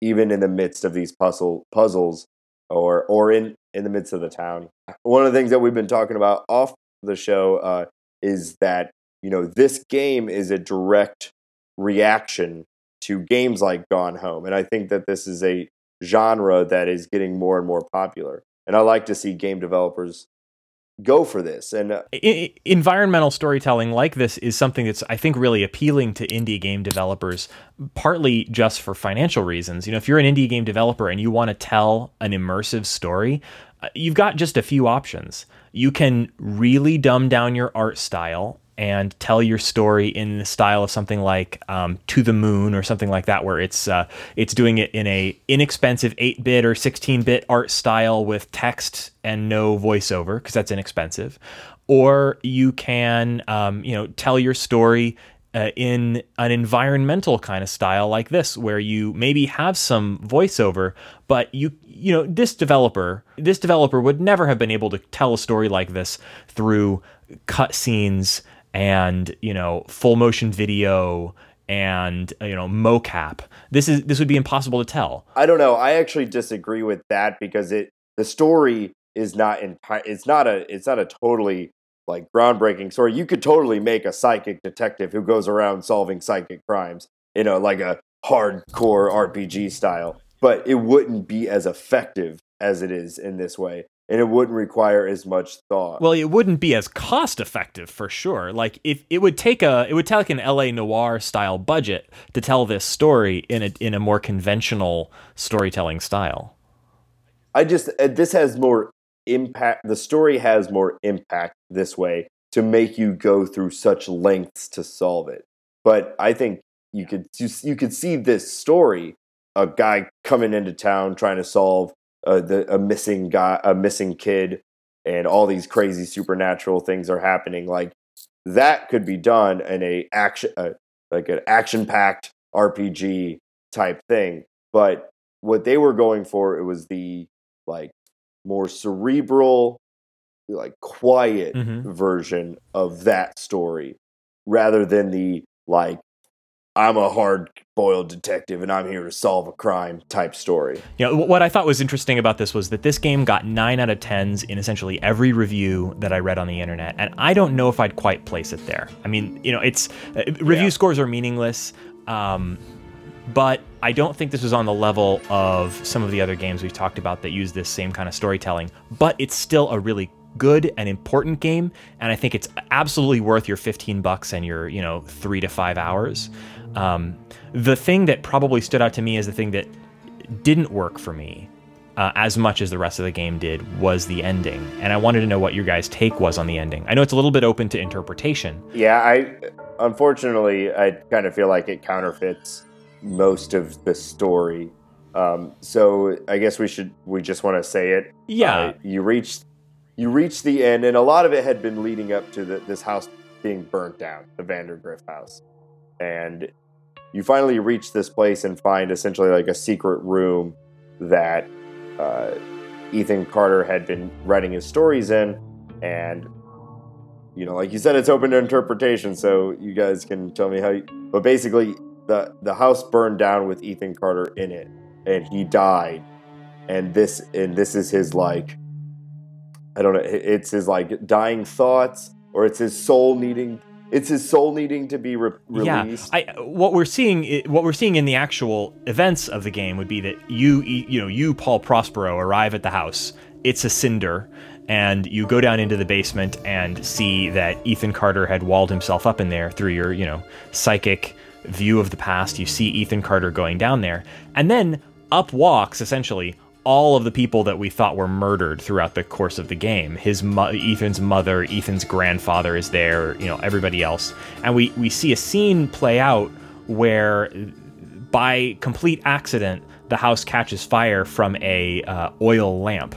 even in the midst of these puzzle puzzles, or or in in the midst of the town. One of the things that we've been talking about off the show uh, is that you know this game is a direct reaction to games like Gone Home, and I think that this is a genre that is getting more and more popular. And I like to see game developers go for this. And uh, I- environmental storytelling like this is something that's I think really appealing to indie game developers partly just for financial reasons. You know, if you're an indie game developer and you want to tell an immersive story, uh, you've got just a few options. You can really dumb down your art style and tell your story in the style of something like um, To the Moon or something like that, where it's uh, it's doing it in a inexpensive 8-bit or 16-bit art style with text and no voiceover because that's inexpensive. Or you can um, you know tell your story uh, in an environmental kind of style like this where you maybe have some voiceover but you you know this developer this developer would never have been able to tell a story like this through cutscenes and you know full motion video and uh, you know mocap this is this would be impossible to tell I don't know. I actually disagree with that because it the story is not in it's not a it's not a totally like groundbreaking story. You could totally make a psychic detective who goes around solving psychic crimes, you know, like a hardcore RPG style, but it wouldn't be as effective as it is in this way. And it wouldn't require as much thought. Well, it wouldn't be as cost effective for sure. Like if it would take a it would take an L.A. Noire style budget to tell this story in a in a more conventional storytelling style. I just uh, this has more impact. The story has more impact this way to make you go through such lengths to solve it. But I think you could you, you could see this story, a guy coming into town trying to solve uh, the a missing guy, a missing kid, and all these crazy supernatural things are happening. Like that could be done in a action uh, like an action packed RPG type thing. But what they were going for it was the like more cerebral like quiet Mhm. version of that story rather than the like I'm a hard boiled detective and I'm here to solve a crime type story. You know, what I thought was interesting about this was that this game got 9 out of 10s in essentially every review that I read on the internet, and I don't know if I'd quite place it there. I mean, you know, it's uh, review Yeah. scores are meaningless, um, but I don't think this was on the level of some of the other games we've talked about that use this same kind of storytelling, but it's still a really good and important game and i think it's absolutely worth your 15 bucks and your you know three to five hours um, the thing that probably stood out to me as the thing that didn't work for me uh, as much as the rest of the game did was the ending and i wanted to know what your guys take was on the ending i know it's a little bit open to interpretation Yeah, I unfortunately I kind of feel like it counterfeits most of the story. Um, so I guess we should we just want to say it. Yeah. Uh, you reached you reached the end, and a lot of it had been leading up to the, this house being burnt down, the Vandergriff house, and you finally reach this place and find essentially like a secret room that uh, Ethan Carter had been writing his stories in, and you know, like you said, it's open to interpretation. So you guys can tell me how. You, but basically, the the house burned down with Ethan Carter in it, and he died. And this and this is his like, I don't know. It's his like dying thoughts, or it's his soul needing. It's his soul needing to be re- released. Yeah, I, what we're seeing, what we're seeing in the actual events of the game would be that you, you know, you Paul Prospero arrive at the house. It's a cinder, and you go down into the basement and see that Ethan Carter had walled himself up in there through your, you know, psychic view of the past. You see Ethan Carter going down there, and then up walks essentially all of the people that we thought were murdered throughout the course of the game. His mo- Ethan's mother, Ethan's grandfather is there, you know, everybody else. And we we see a scene play out where by complete accident the house catches fire from a uh, oil lamp.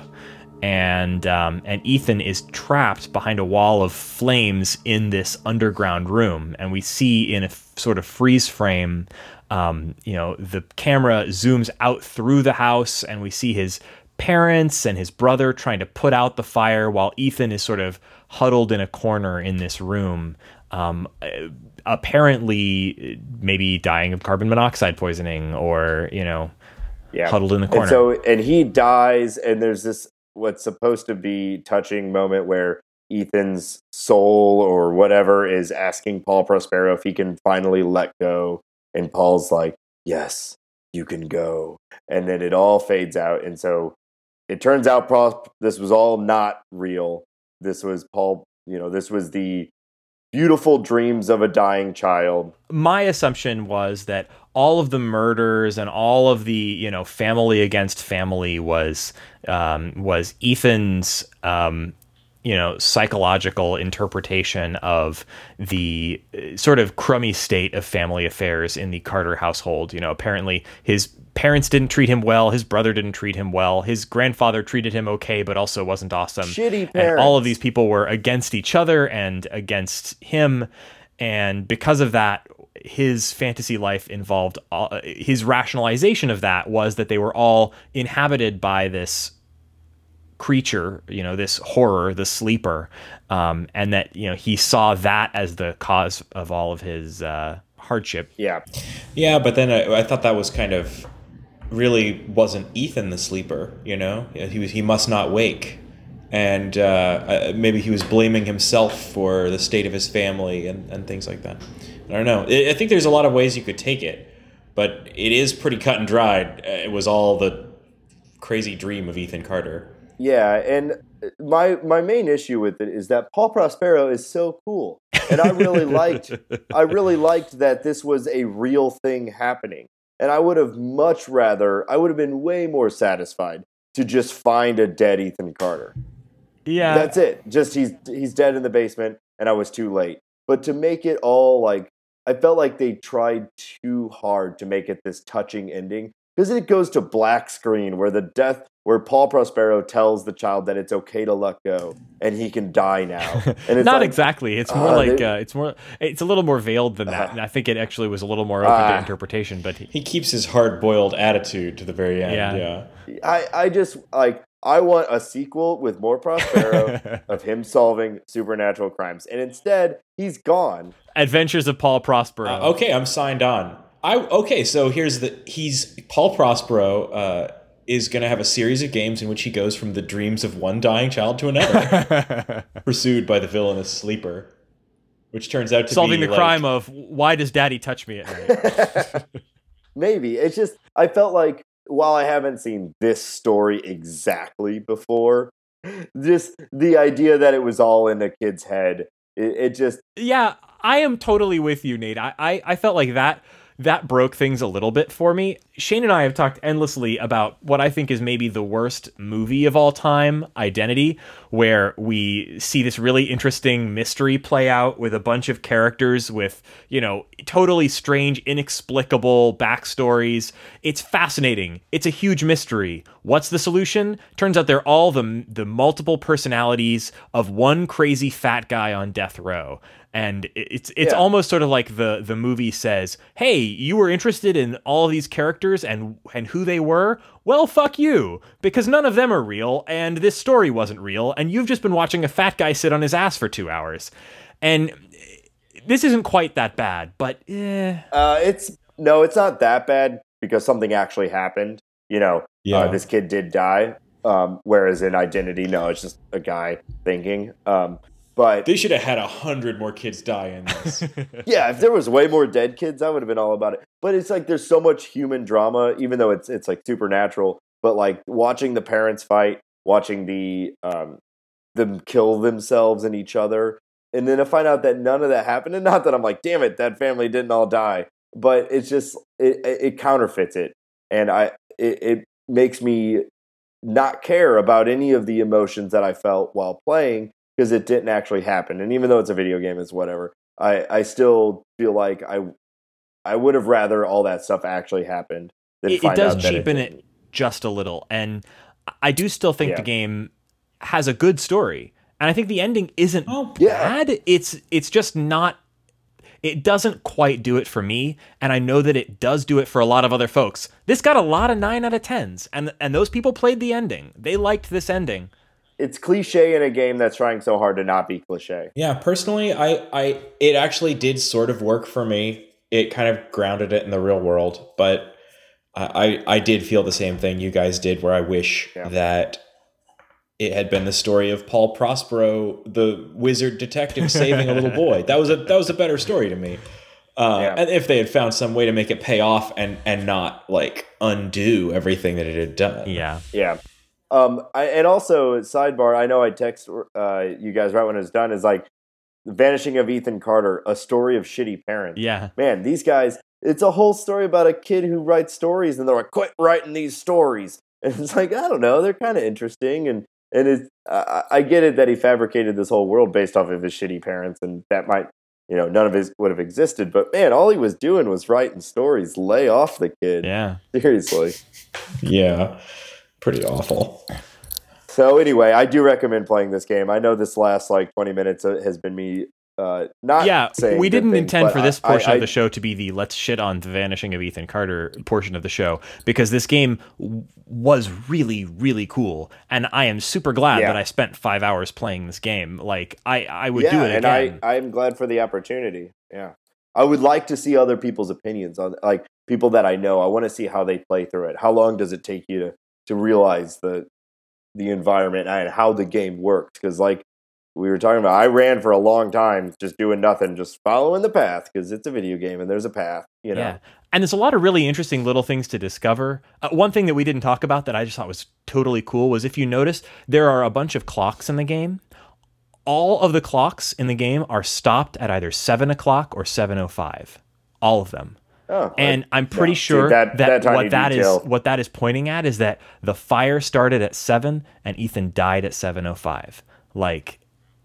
And um, and Ethan is trapped behind a wall of flames in this underground room, and we see in a f- sort of freeze frame um, you know, the camera zooms out through the house and we see his parents and his brother trying to put out the fire while Ethan is sort of huddled in a corner in this room. Um, apparently, maybe dying of carbon monoxide poisoning or, you know, yeah. huddled in the corner. And so, and he dies, and there's this what's supposed to be touching moment where Ethan's soul or whatever is asking Paul Prospero if he can finally let go, and Paul's like, "Yes, you can go," and then it all fades out, and so it turns out this was all not real. This was Paul. You know, this was the beautiful dreams of a dying child. my assumption was that all of the murders and all of the you know family against family was um, was Ethan's um, you know psychological interpretation of the uh, sort of crummy state of family affairs in the Carter household. You know, apparently his parents didn't treat him well, his brother didn't treat him well, his grandfather treated him okay, but also wasn't awesome. Shitty And all of these people were against each other and against him and because of that his fantasy life involved all, his rationalization of that was that they were all inhabited by this creature you know this horror the sleeper um, and that you know he saw that as the cause of all of his uh, hardship Yeah, Yeah, but then I, I thought that was kind of really wasn't Ethan the sleeper. You know, he was he must not wake, and uh, uh, maybe he was blaming himself for the state of his family and, and things like that. I don't know. I I think there's a lot of ways you could take it, but it is pretty cut and dried. Uh, It was all the crazy dream of Ethan Carter. Yeah, and uh, my my main issue with it is that Paul Prospero is so cool, and I really liked *laughs* I really liked that this was a real thing happening, and I would have much rather I would have been way more satisfied to just find a dead Ethan Carter. yeah That's it. Just he's he's dead in the basement, and I was too late. But to make it all like I felt like they tried too hard to make it this touching ending because it goes to black screen where the death where Paul Prospero tells the child that it's okay to let go and he can die now. *laughs* And it's not like, exactly it's more uh, like uh, it's more it's a little more veiled than that Uh, and i think it actually was a little more open to Ah. interpretation but he, He keeps his hard boiled attitude to the very end. Yeah. yeah. I, I just like I want a sequel with more Prospero *laughs* of him solving supernatural crimes. And instead, he's gone. Adventures of Paul Prospero. Uh, okay, I'm signed on. I okay, so here's the he's Paul Prospero uh, is going to have a series of games in which he goes from the dreams of one dying child to another, *laughs* pursued by the villainous sleeper, which turns out to be Solving be the like- crime of why does daddy touch me at night? *laughs* *laughs* Maybe. It's just, I felt like while I haven't seen this story exactly before, just the idea that it was all in a kid's head, it, it just, yeah, I am totally with you, Nate. I, I, I felt like that that broke things a little bit for me. Shane and I have talked endlessly about what I think is maybe the worst movie of all time, Identity, where we see this really interesting mystery play out with a bunch of characters with, you know, totally strange, inexplicable backstories. It's fascinating. It's a huge mystery. What's the solution? Turns out they're all the the multiple personalities of one crazy fat guy on death row and it's it's Yeah. almost sort of like the the movie says, "Hey, you were interested in all of these characters and and who they were? Well, fuck you, because none of them are real and this story wasn't real and you've just been watching a fat guy sit on his ass for 2 hours." And this isn't quite that bad, but eh, uh, it's, no, it's not that bad because something actually happened. You know, Yeah. uh, this kid did die. Um, whereas in Identity, no, it's just a guy thinking. Um, but They should have had a hundred more kids die in this. *laughs* yeah, if there was way more dead kids, I would have been all about it. But it's like there's so much human drama, even though it's it's like supernatural. But like watching the parents fight, watching the um, them kill themselves and each other, and then to find out that none of that happened, and not that I'm like, damn it, that family didn't all die, but it's just it, it, it counterfeits it, and I it, it makes me not care about any of the emotions that I felt while playing because it didn't actually happen. And even though it's a video game, it's whatever. I, I still feel like I I would have rather all that stuff actually happened than it, it does out that cheapen it, it just a little and I do still think Yeah. the game has a good story. And I think the ending isn't Oh, yeah. bad. It's it's just not it doesn't quite do it for me and I know that it does do it for a lot of other folks. This got a lot of 9 out of 10s and and those people played the ending. They liked this ending. It's cliche in a game that's trying so hard to not be cliche. Yeah, personally, I, I, it actually did sort of work for me. It kind of grounded it in the real world, but I, I, I did feel the same thing you guys did, where I wish Yeah. that it had been the story of Paul Prospero, the wizard detective, *laughs* saving a little boy. That was a that was a better story to me. Uh, Yeah. And if they had found some way to make it pay off and and not like undo everything that it had done. Yeah. Yeah. Um, I, and also sidebar, I know I text uh, you guys right when it's done. Is like the vanishing of Ethan Carter, a story of shitty parents. Yeah. man, these guys, it's a whole story about a kid who writes stories and they're like, quit writing these stories. *laughs* And it's like, I don't know, they're kind of interesting. And, and it's, I, I get it that he fabricated this whole world based off of his shitty parents and that might, you know, none of his would have existed. But man, all he was doing was writing stories. Lay off the kid. Yeah. Seriously. Yeah, pretty awful. So anyway, I do recommend playing this game. I know this last like 20 minutes uh, has been me uh, not yeah, saying we didn't things, intend but for this I- portion I- of the show to be the let's shit on the vanishing of Ethan Carter portion of the show because this game w- was really really cool and I am super glad Yeah. that I spent 5 hours playing this game. Like I I would yeah, do it and again. I I'm glad for the opportunity. Yeah, I would like to see other people's opinions on like people that I know. I want to see how they play through it. How long does it take you to to realize the the environment and how the game works? Because like we were talking about, I ran for a long time just doing nothing, just following the path because it's a video game and there's a path. You know, Yeah. And there's a lot of really interesting little things to discover. Uh, one thing that we didn't talk about that I just thought was totally cool was if you notice, there are a bunch of clocks in the game. All of the clocks in the game are stopped at either 7 o'clock or 7.05. All of them. Oh, And I'm pretty no, see, sure that- that, that what that is detail. what that is pointing at is that the fire started at 7 and Ethan died at 7.05. Like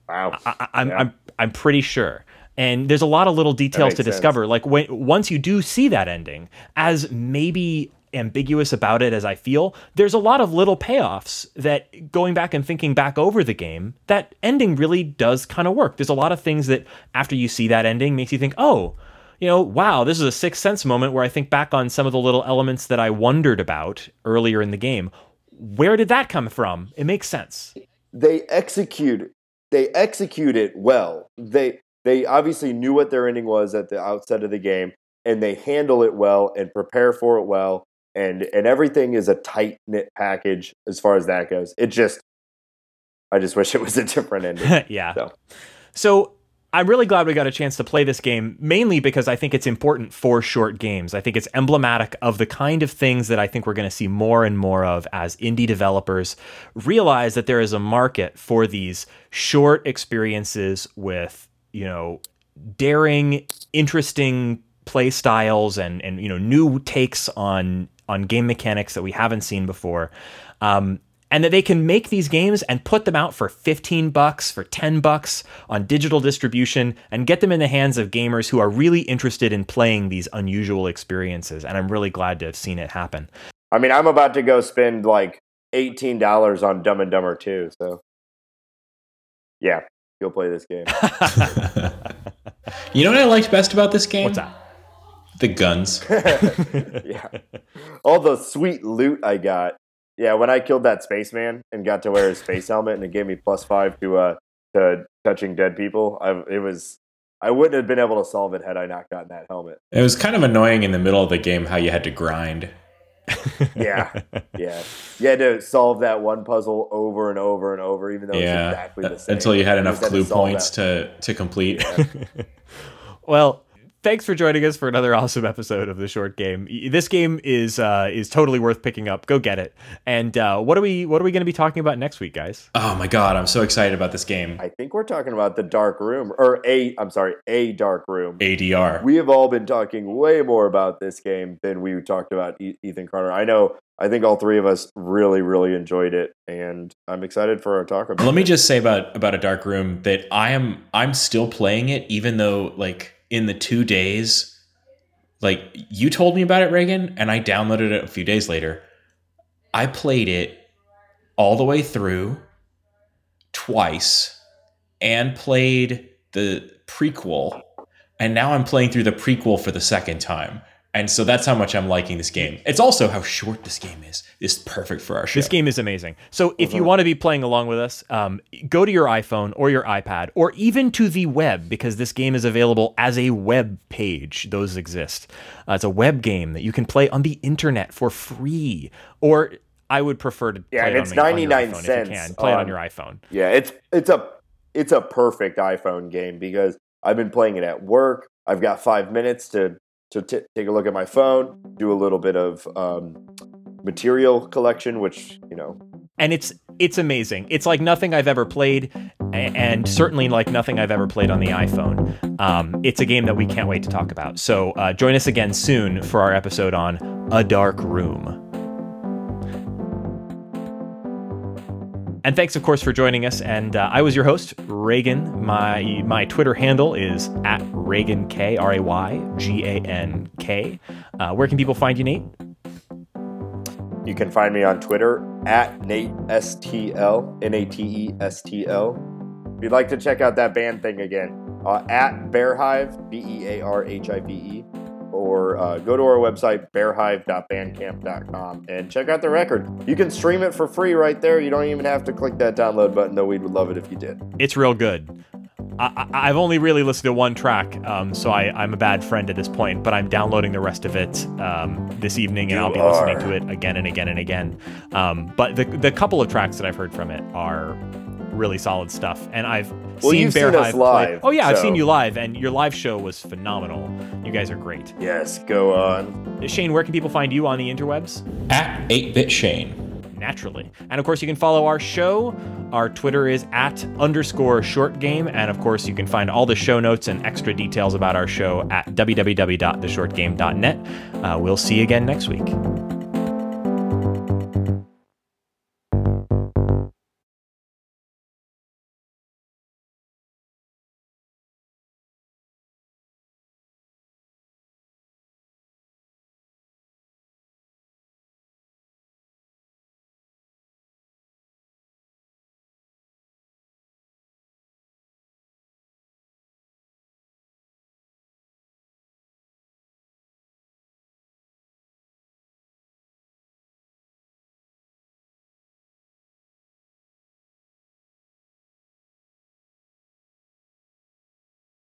wow. I, I- I'm, Yeah. I'm I'm pretty sure. And there's a lot of little details to sense. discover. Like when once you do see that ending, as maybe ambiguous about it as I feel, there's a lot of little payoffs that going back and thinking back over the game, that ending really does kind of work. There's a lot of things that after you see that ending makes you think, oh, you know, wow, this is a sixth sense moment where I think back on some of the little elements that I wondered about earlier in the game. where did that come from? It makes sense. They execute they execute it well. They they obviously knew what their ending was at the outset of the game, and they handle it well and prepare for it well, and and everything is a tight knit package as far as that goes. It just, I just wish it was a different ending. *laughs* yeah. So. so I'm really glad we got a chance to play this game, mainly because I think it's important for short games. I think it's emblematic of the kind of things that I think we're going to see more and more of as indie developers realize that there is a market for these short experiences with, you know, daring, interesting play styles and and you know new takes on on game mechanics that we haven't seen before. Um, and that they can make these games and put them out for 15 bucks, for 10 bucks on digital distribution and get them in the hands of gamers who are really interested in playing these unusual experiences. And I'm really glad to have seen it happen. I mean, I'm about to go spend like $18 on Dumb and Dumber 2, so yeah, go play this game. *laughs* you know what I liked best about this game? What's that? The guns. *laughs* yeah. All the sweet loot I got. Yeah, when I killed that spaceman and got to wear his space helmet and it gave me plus five to uh to touching dead people, I it was I wouldn't have been able to solve it had I not gotten that helmet. It was kind of annoying in the middle of the game how you had to grind. *laughs* yeah, yeah. You had to solve that one puzzle over and over and over, even though yeah, it's exactly the same. until you had enough just clue points that. to to complete. Yeah. *laughs* Well, thanks for joining us for another awesome episode of the short game. This game is uh, is totally worth picking up. Go get it. And uh, what are we what are we going to be talking about next week, guys? oh my god, I'm so excited about this game. I think we're talking about the dark room, or a. I'm sorry, a dark room. ADR. We have all been talking way more about this game than we talked about E- Ethan Carter. I know. I think all three of us really, really enjoyed it, and I'm excited for our talk about. Let me just say about about a dark room that I am I'm still playing it even though like in the 2 days like you told me about it Reagan and I downloaded it a few days later. I played it all the way through twice and played the prequel and now I'm playing through the prequel for the second time. And so that's how much I'm liking this game. It's also how short this game is. It's perfect for our show. This game is amazing. So if you want to be playing along with us, um, go to your iPhone or your iPad or even to the web because this game is available as a web page. Those exist. Uh, it's a web game that you can play on the internet for free. Or I would prefer to Yeah, play and it it's on, my- on 99 your iPhone cents if you can. Play it on on- your iPhone. Yeah, it's it's a it's a perfect iPhone game because I've been playing it at work. I've got five minutes to to t- take a look at my phone, do a little bit of um, material collection, which you know and it's it's amazing. It's like nothing I've ever played, and certainly like nothing I've ever played on the iPhone. Um, it's a game that we can't wait to talk about. So uh, join us again soon for our episode on A Dark Room. And thanks, of course, for joining us. And uh, I was your host, Reagan. My my Twitter handle is at Reagan K R A Y G A N K. Uh, where can people find you, Nate? You can find me on Twitter at Nate STL, N A T E S T L. If you'd like to check out that band thing again, uh, at Bear Hive, B E A R H I V E, or uh, go to our website, bearhive.bandcamp.com, and check out the record. You can stream it for free right there. You don't even have to click that download button, though we would love it if you did. it's real good. I, I- I've only really listened to one track, um, so I, I'm a bad friend at this point. But I'm downloading the rest of it um, this evening, and You I'll be listening to it again and again and again. Um, but the the couple of tracks that I've heard from it are really solid stuff, and I've Well, seen you've Bear seen us Hive play- live, Oh yeah, I've seen you live, and your live show was phenomenal. You guys are great. Yes, go on. Shane, where can people find you on the interwebs? At 8-bit Shane. naturally. And of course, you can follow our show. Our Twitter is at underscore short game. And of course, you can find all the show notes and extra details about our show at www.theshortgame.net. Uh, we'll see you again next week.